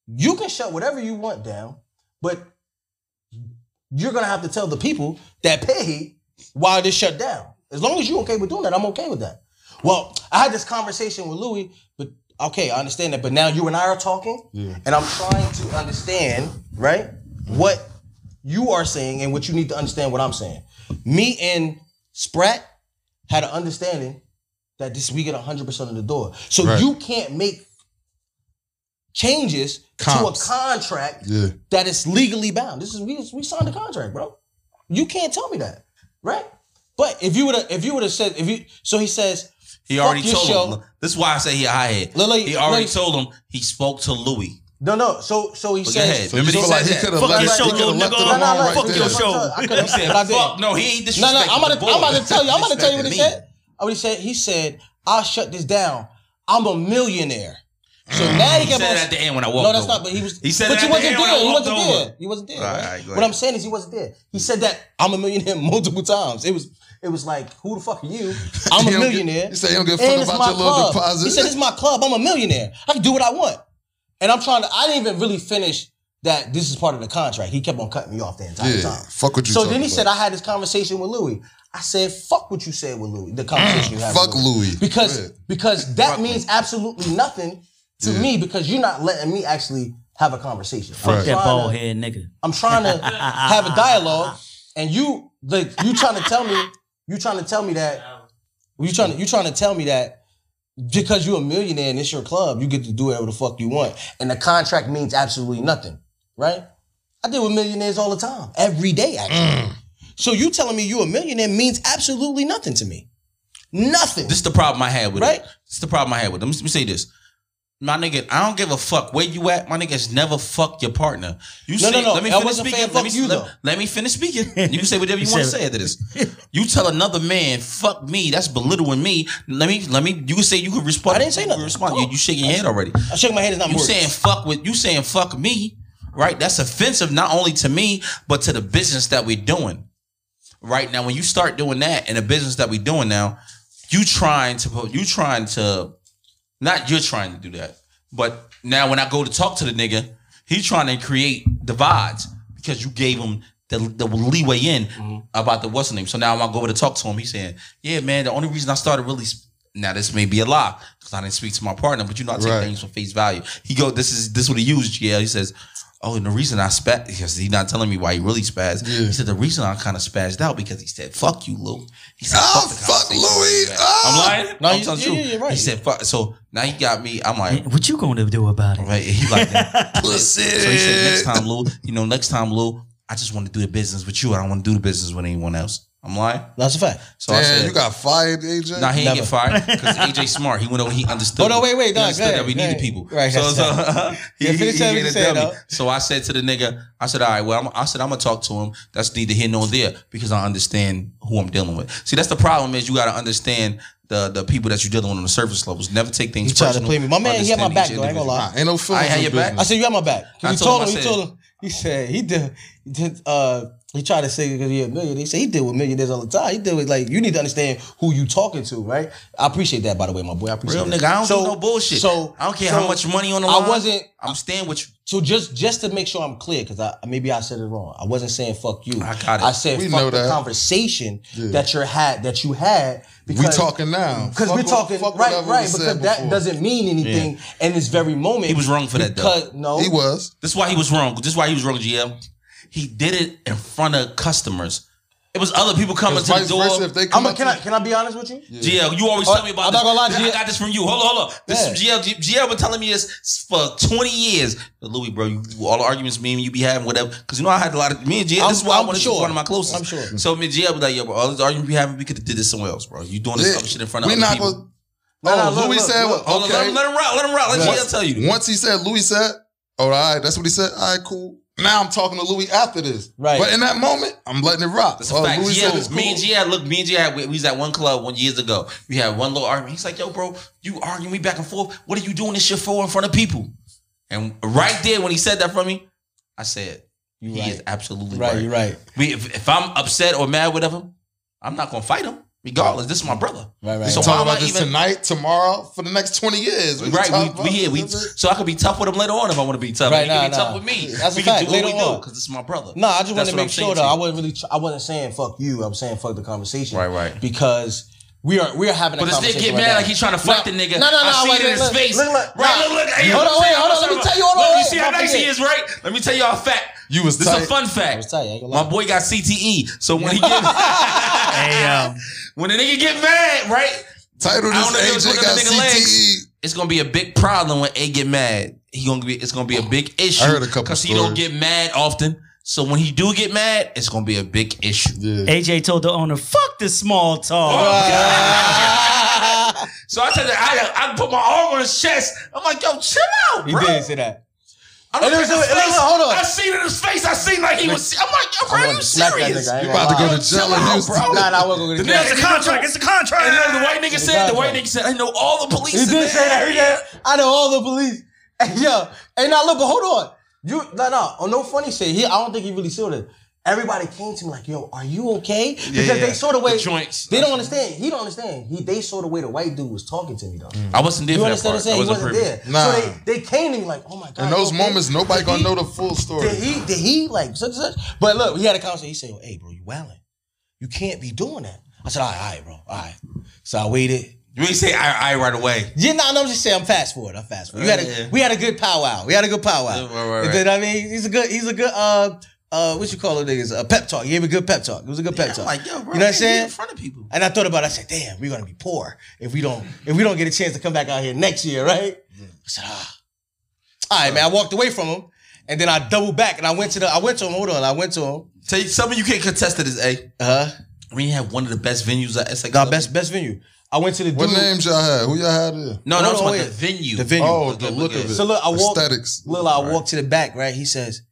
you can shut whatever you want down, but you're gonna have to tell the people that pay why this shut down. As long as you're okay with doing that, I'm okay with that. Well, I had this conversation with Louie, but okay, I understand that. But now you and I are talking, and I'm trying to understand, right, what you are saying and what you need to understand what I'm saying. Me and Sprat had an understanding that this we get 100% of the door. So Right. you can't make changes Comps. to a contract Yeah. that is legally bound. This is we we signed a contract, bro. You can't tell me that, right? But if you would have if you would have said if you so he says He already told show. him. This is why I say he a high head. Look, look, he already look. told him he spoke to Louie. No, no. So so he But go says. So Remember he feel like said he could have Fuck left, your show, little nigga. alone No, no, no, right fuck there. your show. I could have said, but I did. Fuck, no, he ain't disrespecting. No, no. I'm about to. I'm about to tell you. I'm about to tell you what he said. Oh, he said. He said, "I'll shut this down. I'm a millionaire." So mm. now he He said on. it at the end when I walked no, that's over. not. But he was. He said but it you at wasn't end there. He wasn't over. there. He wasn't there. All right, right? all right, what ahead. I'm saying is he wasn't there. He said that I'm a millionaire multiple times. It was. It was like, who the fuck are you? I'm a millionaire. he said he don't give a fuck about my your little club. deposit. He said it's my club. I'm a millionaire. I can do what I want. And I'm trying to. I didn't even really finish that. This is part of the contract. He kept on cutting me off the entire Yeah. time. Fuck what you So then he about. said, I had this conversation with Louie. I said, fuck what you said with Louie. The conversation you had Fuck with Louie. Because Yeah. because that means absolutely nothing to Yeah. me because you're not letting me actually have a conversation. Fuck I'm that trying bald to- head nigga. I'm trying to have a dialogue, and you like you trying to tell me you trying to tell me that you trying to you trying to tell me that because you're a millionaire and it's your club, you get to do whatever the fuck you want, and the contract means absolutely nothing, right? I deal with millionaires all the time, every day actually. Mm. So you telling me you're a millionaire means absolutely nothing to me, nothing. This is the problem I had with Right? it. This is the problem I had with it. Let me, let me say this. My nigga, I don't give a fuck where you at. My niggas never fuck your partner. You No, say, no, no. let me I finish wasn't speaking. Let me, you, let, let me finish speaking. You can say whatever you want to say after this. You tell another man, fuck me, that's belittling me. Let me, let me, you can say, you can respond. I didn't say you nothing. Respond. You, you shaking your head already. I shake my head. It's not You words. saying fuck with, you saying fuck me, right? That's offensive not only to me, but to the business that we're doing. Right now, when you start doing that in the business that we're doing now, you trying to put you trying to not you're trying to do that but now when i go to talk to the nigga he's trying to create divides because you gave him the, the leeway in mm-hmm. about the what's the name. So now when i go over to talk to him he's saying yeah man the only reason i started really sp- now this may be a lie because i didn't speak to my partner but you know i take Right. things for face value. He go this is this is what he used. Yeah he says Oh, and the reason I spat because he's not telling me why he really spazzed. He said the reason I kind of spazzed out because he said "fuck you, Lou." He said Oh, the fuck conversation." Louis. I'm Ah. lying. No, I'm you- telling the yeah, truth. yeah, you're right. He said "fuck." So now he got me. I'm like, What you gonna do about it? right? He like that. Pussy. So he said, next time, Lou, you know, next time, Lou, I just want to do the business with you. I don't want to do the business with anyone else. I'm lying. That's a fact. So I Damn, said, you got fired, AJ. Nah, he ain't Never. get fired because AJ smart. He went over. He understood. Oh, no, wait, wait, He no, understood go ahead, that we go needed ahead. people. Right, So, that's so he, Yeah, he, finish he telling ain't me a said, dummy. though. So I said to the nigga, I said, all right, well, I'm, I said I'm gonna talk to him. That's neither here nor there because I understand who I'm dealing with. See, that's the problem is you got to understand. The, the people that you're dealing with on the surface levels never take things He tried to personal. play me. My man, he had my Understand back, each though, I ain't gonna individual. lie. Nah, ain't no feelings. I had in your back. business. I said you got my back. 'Cause I he told told him, him. I He told him. He said he did. He did. Uh, he tried to say because he a millionaire. He said he deal with millionaires all the time. He deal with like you need to understand who you talking to, right? I appreciate that by the way, my boy. I appreciate Real that. nigga, I don't So- do no bullshit. So I don't care so how much money on the line. I wasn't. I'm staying with you. So just just to make sure I'm clear, because I maybe I said it wrong. I wasn't saying fuck you. I got it. I said We fuck know the that. conversation Yeah. that you had that you had. Because, We talking now. because we're talking fuck right, right. Because said that before. doesn't mean anything in this very moment. He was wrong for that, though. No, He was. This is why he was wrong. This is why he was wrong, GM. He did it in front of customers. It was other people coming to the Vice door. versa, if they I'm come a, up can to I can I be honest with you? GL, you always Oh, tell me about I'm this. not gonna lie, I GL. got this from you. Hold on, hold on. This GL. G- GL been telling me this for 20 years. But Louis, bro, you, all the arguments me and you be having, whatever. Because you know I had a lot of me and GL. I'm- this is why I'm I wanted sure. to one of my closest. I'm sure. So me and GL be like, yo, bro, all this argument we having, we could have did this somewhere else, bro. You doing this Yeah, other shit in front of we other not people. gonna. No, no, Oh, look, Louis look, said, look. Hold on, let okay. him, let him rock. Let him rock. Let Once- GL tell you. Once he said, Louis said, "All right, that's what he said." All right, cool. Now I'm talking to Louis after this. Right. But in that moment, I'm letting it rock. That's a oh, fact. Louis Yeah, cool. me and G had look. Me and G had we, we was at one club one years ago. We had one little argument. He's like, "Yo, bro, you arguing me back and forth. What are you doing this shit for in front of people?" And right there, when he said that from me, I said, You "He right. is absolutely Right, right." you're right. We, if, if I'm upset or mad with him, I'm not gonna fight him. Regardless, this is my brother. Right, right. So why talking am I about this even? tonight, tomorrow, for the next 20 years. Right, we, we here. We so I could be tough with him later on if I want to be tough. Right, can nah, tough with me. That's a we fact. do what Later we on. because this is my brother. No, I just want to make sure though. I wasn't really. I wasn't saying fuck you. I was saying fuck the conversation. Right, right. Because we are we are having. But a conversation. But this nigga get mad now. like he's trying to fuck No, the nigga. No, no, no. I see wait, it in his face. Look, look, right, nah. look, look. Hey, Hold on, wait, hold on. Let me tell you. Hold on, Look, you see how nice he is, right? Let me tell y'all a fact. You was This is a fun I fact. I My boy got CTE. So when he get Hey, um, when the nigga get mad, right? Title I don't know if this was AJ one got the nigga legs. It's gonna be a big problem when A get mad. He gonna be. It's gonna be a big issue. I heard a couple because he don't get mad often. So when he do get mad, it's gonna be a big issue. Yeah. AJ told the owner, "Fuck the small talk." Oh, so I tell you, I, I put my arm on his chest. I'm like, yo, chill out, He bro. did say that. I And look at listen, his listen, face. hold on. I seen it in his face. I seen like he was. I'm like, yo, bro, wanted you serious? I You about to go to jail in Houston. Nah, nah, we're gonna The go nigga- to It's a contract. It's a contract. And then the white nigga said, the white nigga said, I know all the police. He did say that. He did. I know all the police. Hey, yo, hey, now look, but hold on. You, no, no, oh, no funny shit. He, I don't think he really saw it. Everybody came to me like, "Yo, are you okay?" Because yeah. they saw the way The joints. They don't understand. He don't understand. He they saw the way the white dude was talking to me though. I wasn't there You for that understand what I'm saying? I He wasn't wasn't there. Nah. So they, they came to me like, "Oh my god." In those you okay? moments, nobody Did gonna he- know the full story. Did he? Did he like such and such? But look, we had a conversation. He said, "Hey, bro, you wilding. You can't be doing that." I said, "All right, all right, bro, all right." So I waited. You ain't say I, I right away. Yeah, no, no, I'm just saying I'm fast forward. I'm fast forward. We had a Yeah. we had a good powwow. We had a good powwow. Yeah, right, right, You know what I mean? He's a good he's a good uh uh what you call it niggas? A pep talk. He gave a good pep talk. It was a good pep I'm talk. like, yo, bro, you know what I'm I can't be saying? In front of people. And I thought about it. I said, damn, we're gonna be poor if we don't if we don't get a chance to come back out here next year, right? I said, ah. All right, man. I walked away from him. And then I doubled back and I went to the I went to him. Hold on. I went to him. Tell you something you can't contest to this, A. Uh-huh. We have one of the best venues at SX. Got best best venue. I went to the What dude. names y'all had? Who y'all had there? No, Hold no, on, it's about the venue. The venue. Oh, the look of it. So look, I walked Aesthetics. Lil, I Right. walked to the back, right? He says,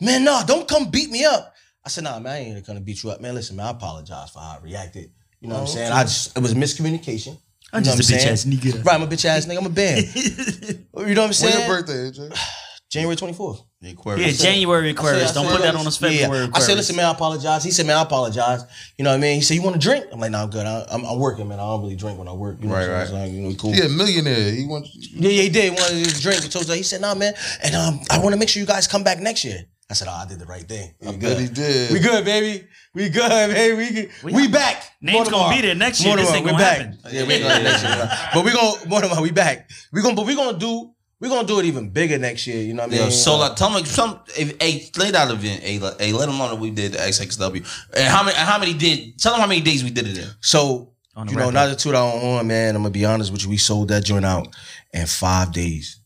Man, no, don't come beat me up. I said, nah, man, I ain't gonna beat you up. Man, listen, man, I apologize for how I reacted. You know what I'm Oh, saying? okay. I just it was miscommunication. I'm You know just a bitch saying? ass nigga. Right, I'm a bitch ass nigga. I'm a band. you know what I'm When saying? your birthday, AJ? January 24th. The Aquarius. Yeah, January I Aquarius. said- Don't I put that on us yeah. February I said, listen, man, I apologize. He said, man, I apologize. You know what I mean? He said, you want to drink? I'm like, no, I'm good. I, I'm, I'm working, man. I don't really drink when I work. You know Right, what I'm right. saying? You know, cool. He a millionaire. He wants. Yeah, yeah, he did. He wanted to drink. He told us, he said, nah, man. And um, I want to make sure you guys come back next year. I said, oh, I did the right thing. I We bet he good. did. We good, baby. We good, baby. We good. We We, back. Name's More gonna be there next year. More This tomorrow. ain't we gonna back. happen. Yeah, we ain't gonna next year. But we gonna more tomorrow. We back. We gonna, but we gonna do. We gonna do it even bigger next year. You know what I mean? Yo, so like, tell me some. If, hey, lay that event. Hey, let, hey, let them know that we did the SXSW. And how many? How many did? Tell them how many days we did it in. So you know, record. not to toot our own horn, man. I'm gonna be honest with you. We sold that joint out in five days.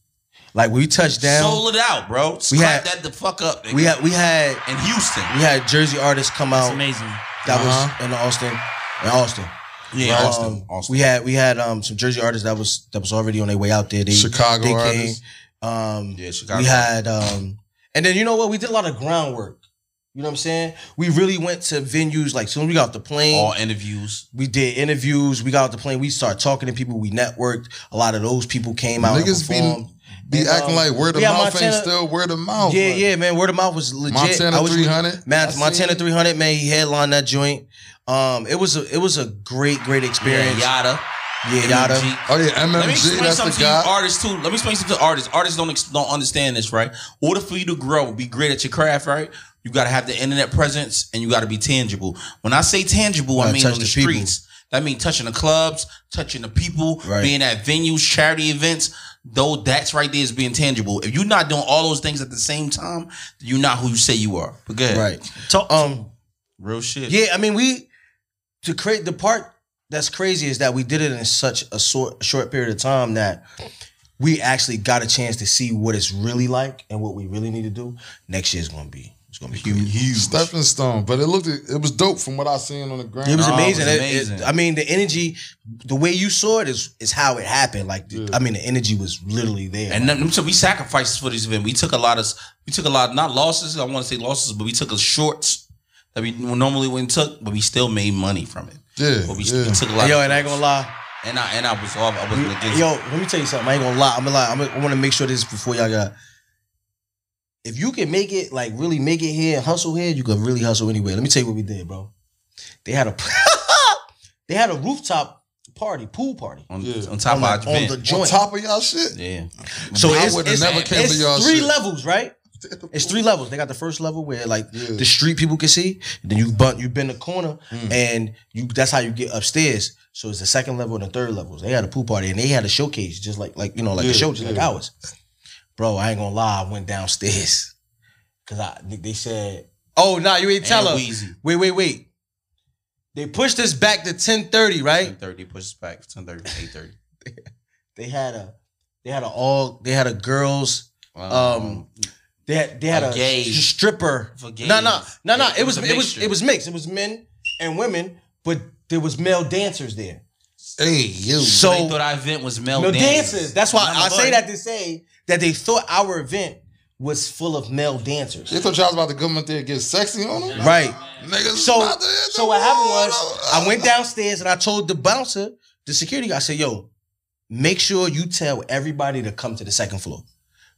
Like we touched down. Sold it out, bro. We had- that the fuck up. Nigga. we had we had in Houston. we had Jersey artists come It's out. amazing. That Uh-huh. was in Austin. In Austin. Yeah, Um, Austin. Austin. We had we had um some Jersey artists that was that was already on their way out there. They, Chicago they artists. Came. Um, Yeah, Chicago. we had um, and then you know what? We did a lot of groundwork. You know what I'm saying? We really went to venues like soon as we got off the plane. all interviews. we did interviews. We got off the plane. We started talking to people. We networked. A lot of those people came out. Niggas be- and performed. Be And, acting um, like word of we had mouth Montana- ain't still word of mouth. Yeah, like, yeah, man. Word of mouth was legit. Montana I was- 300. Man, Montana 300, man, he headlined that joint. Um, it was a it was a great, great Yeah, experience. Yada. Yeah, yada. Oh yeah, Let me MMG. explain That's something the to you, guy. artists too. Let me explain something to artists. Artists don't ex- don't understand this, right? Order for you to grow, be great at your craft, right? You got to have the internet presence and you got to be tangible. When I say tangible, I Gotta mean on the, the people. streets. That means touching the clubs, touching the people, Right. being at venues, charity events. Though that's right there is being tangible. If you're not doing all those things at the same time, you're not who you say you are. But good, Right. Talk, Um, Real shit. yeah, I mean, we to create the part that's crazy is that we did it in such a short short period of time that we actually got a chance to see what it's really like and what we really need to do. Next year's gonna be it's gonna be huge. huge. Stepping Stone, but it looked it was dope from what I seen on the ground. It was Oh, it was amazing. It- it- amazing. I mean, the energy, the way you saw it is is how it happened. Like, the- Yeah. I mean, the energy was literally there. And then, so we sacrificed for this event. We took a lot of we took a lot not losses. I want to say losses, but we took a shorts that we normally wouldn't took, but we still made money from it. yeah, But we, yeah. we took a lot. Yo, and I ain't gonna lie. and I and I was off. I wasn't mm, against. Yo, let me tell you something. I ain't gonna lie. I'm gonna lie. I'm gonna, I want to make sure this before y'all got. If you can make it, like really make it here and hustle here, you can really hustle anywhere. Let me tell you what we did, bro. They had a they had a rooftop party, pool party. on, Yeah. on top on, of the, on event. the on top of y'all shit. yeah. so I it's, would've it's, never came it's for y'all three shit. levels, right? It's three levels. They got the first level where like Yeah. the street people can see. Then you bunt you bend the corner Mm. and you that's how you get upstairs. So it's the second level and the third levels. They had a pool party and they had a showcase just like like you know like Yeah, a show just like ours. Bro, I ain't gonna lie. I went downstairs because I they said, "Oh, nah, you ain't tell her." Wait, wait, wait. They pushed us back to ten thirty, right? 1030 pushes back 1030 830. They had a they had a all they had a girls um they had they had A a, stripper. No, no, no, no. It- was, it was it was mixed. It was men and women, but there was male dancers there. Hey, you. so So they thought our event was male no dancers. dancers. That's why Not I say that to say that they thought our event was full of male dancers. They thought y'all was about to come up there and get sexy on them? Right. Niggas So about to so what happened was I went downstairs and I told the bouncer, the security guy, I said, yo, make sure you tell everybody to come to the second floor.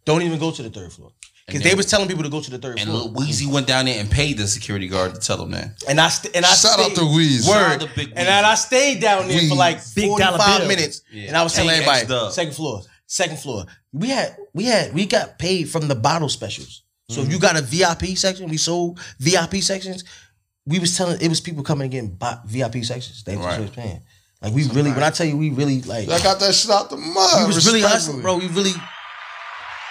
Don't even go to the third floor. Because they then- was telling people to go to the third And floor. Lil Weezy went down there and paid the security guard to tell them that. And I st- and I Shout out stayed, to Weezy. Word. Shout out to Big and Weezy. then I stayed down there for like Big 45 minutes. Yeah. And I was telling everybody, X-Dub. second floor, second floor. We had we had we got paid from the bottle specials. So Mm-hmm. if you got a VIP section, we sold VIP sections. We was telling it was people coming and getting VIP sections. They was Right. just paying. Like we really, when I tell you, we really like. I got that shit out the mud. we was really hustling, bro. We really.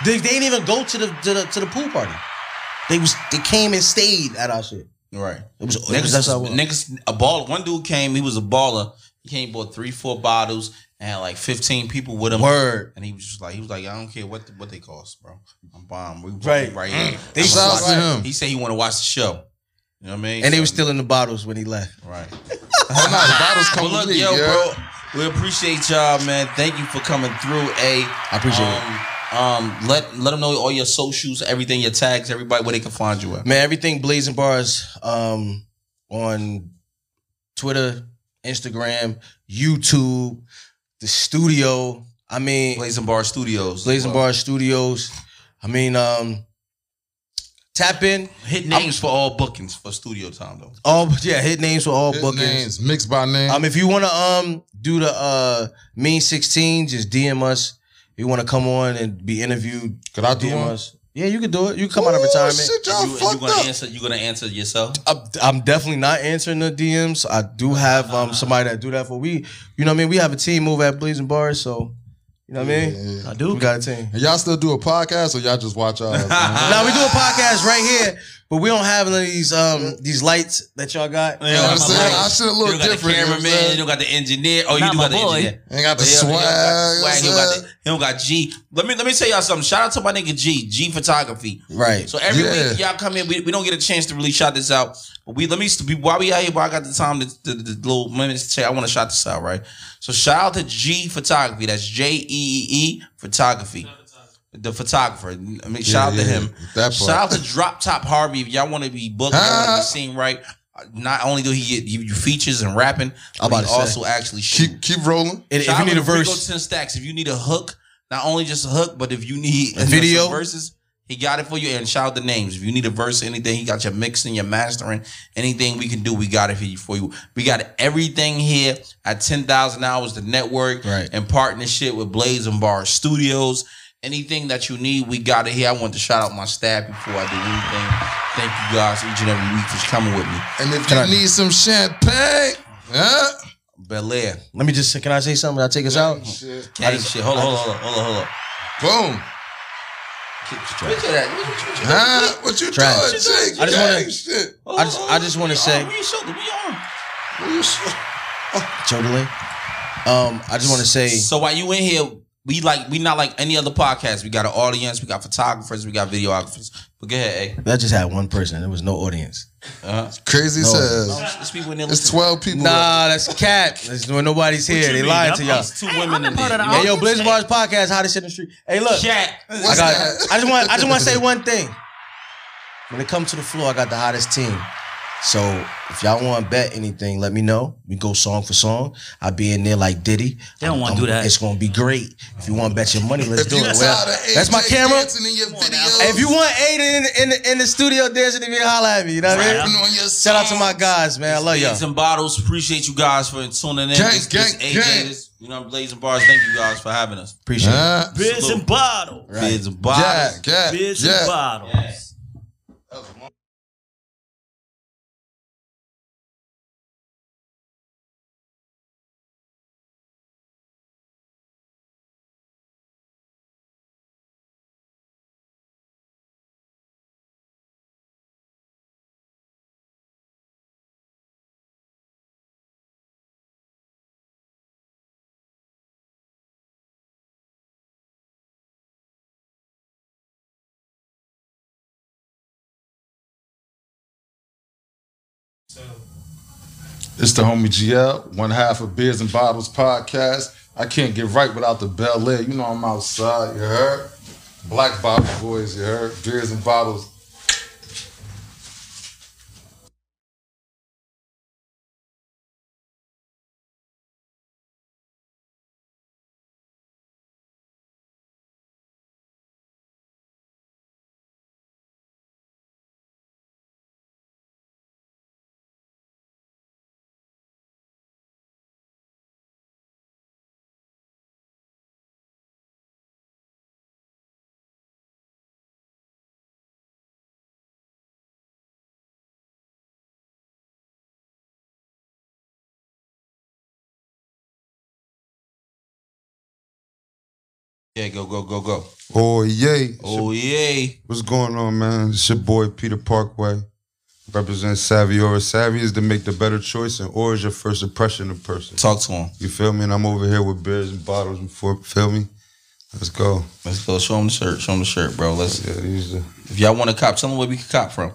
They, they didn't even go to the, to the to the pool party. They was they came and stayed at our shit. Right. It was, was Niggas, that's how it was. niggas, a ball. One dude came. He was a baller. He came bought three, four bottles and had like fifteen people with him. Word. And he was just like, he was like, I don't care what the, what they cost, bro. I'm bomb. We Right. right here. They I'm Shout out watching- to him. He said he want to watch the show. You know what I mean? And they were still in the bottles when he left. right. Nah, the bottles come Well, look, yo, yeah. bro, we appreciate y'all, man. Thank you for coming through. A, I appreciate it. um, Um, let let them know all your socials, everything, your tags, everybody where they can find you at. Man, everything blade and bars um, on Twitter, Instagram, YouTube, the studio. I mean, Blade and Bar Studios. Blazing Well, Bar Studios. I mean, um, tap in. Hit names for all bookings for studio time though. All yeah, hit names for all His bookings. names mixed by name. Um, if you wanna um do the uh mean sixteen, just DM us. If you wanna come on and be interviewed, Could I do DM one? us. Yeah, you can do it. You can come out of Ooh, retirement. Shit, y'all You, you fucked gonna up. answer? You gonna answer yourself? I'm, I'm definitely not answering the DMs. I do have um somebody that do that for we. You know what I mean? We have a team over at Blade And Bars, so you know what I mean. Yeah, yeah. I do. We got a team. And y'all still do a podcast, or y'all just watch ours? man? Now we do a podcast right here, but we don't have none of these um these lights that y'all got. You You know what I'm saying? I should a You don't got different. the you know what I'm cameraman. You don't got the engineer. Oh, you do my got the boy. engineer. Ain't got the He swag. don't got the swag. He don't got the- he don't got G. Let me let me tell y'all something. Shout out to my nigga G. G Photography. Right. So every Yeah. week y'all come in, we, we don't get a chance to really shout this out. But we let me be while we out here, while I got the time, the, the, the little minutes to say I want to shout this out, right? So shout out to G Photography. That's J E E E Photography. The photographer. I mean, shout out to yeah, him. that part. Shout out to Drop Top Harvey. If y'all want to be booked, want to Huh? be seen right. Not only do he get you, features and rapping, I'm but about he to say. also actually. Keep keep rolling. And if you need a verse, 10 stacks. If you need a hook, not only just a hook, but if you need A video? verses, he got it for you. And shout out the names. If you need a verse, anything, he got your mixing, your mastering, anything we can do, we got it for you. We got everything here at 10,000 hours, the network, Right. in partnership with Blade and Bar Studios. Anything that you need, we got it here. I want to shout out my staff before I do anything. Thank you guys each and every week for coming with me. And if Can you I- need some champagne, huh? Bel Air. let me just can I say something? I'll take us out. Shit. Gang shit. Hold on, hold on, hold on, hold on. Boom. Picture that. What you- what you- Huh? What you Trash. doing, Jake? I just wanna- Gang shit. Oh, I just- I just wanna say- on, we shoulder, we on. What you sh- Children. Um, I just want to say So while you in here, we like we not like any other podcast. We got an audience, we got photographers, we got videographers. But go ahead, hey. that just had one person. There was no audience. Uh-huh. Crazy No. says. There's people. It's 12 people. Nah, that's cat. That's when nobody's here. They mean? lying I'm- to y'all. There's two women in part there. the Hey, yo, got- Blade And Bars podcast, hottest shit in the street. Hey, look, Chat. I got. I just want. I just want to say one thing. When it comes to the floor, I got the hottest team. So if y'all want to bet anything, let me know. We go song for song. I'll be in there like Diddy. They don't wanna do that. It's gonna be great. If you want to bet your money, let's do it. Well, that's my camera. in your if you want Aiden in, in, in, in the studio dancing, if you holler at me, you know what I mean? on your Shout out to my guys, man. I love y'all. Beards and bottles. Appreciate you guys for tuning in. Gang, This- this gang, AJ gang. is- You know, Blade And Bars. Thank you guys for having us. Appreciate it. Huh? Biz Salute. and bottle. Bids and bottles. yeah, Biz and yeah. bottles. It's the homie GL, one half of Beards and Bottles podcast. I can't get right without the Belaire. You know I'm outside, you heard? Black Bottle Boys, you heard? Beards and Bottles Yeah, go, go, go, go. Oh yay! Oh, yay. What's going on, man? It's your boy Peter Parkway. Represent Savvy Aura. Savvy is to make the better choice, and Aura is your first impression of person. Talk to him. You feel me? And I'm over here with beards and bottles and feel me? Let's go. Let's go. Show him the shirt. Show him the shirt, bro. Let's. Yeah. If y'all want to cop, tell them where we can cop from.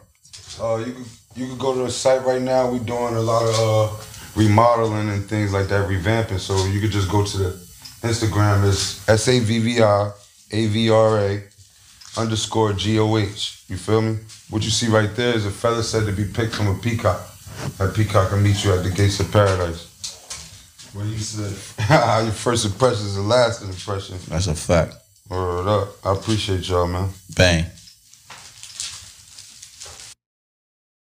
Uh, you could you could go to the site right now. We're doing a lot of uh, remodeling and things like that, revamping. So you could just go to the Instagram. It's S A V V I A V R A underscore G O H. You feel me? What you see right there is a feather said to be picked from a peacock. That peacock can meet you at the gates of paradise. What you said? Your first impression is the last impression. That's a fact. Word up. I appreciate y'all, man. Bang.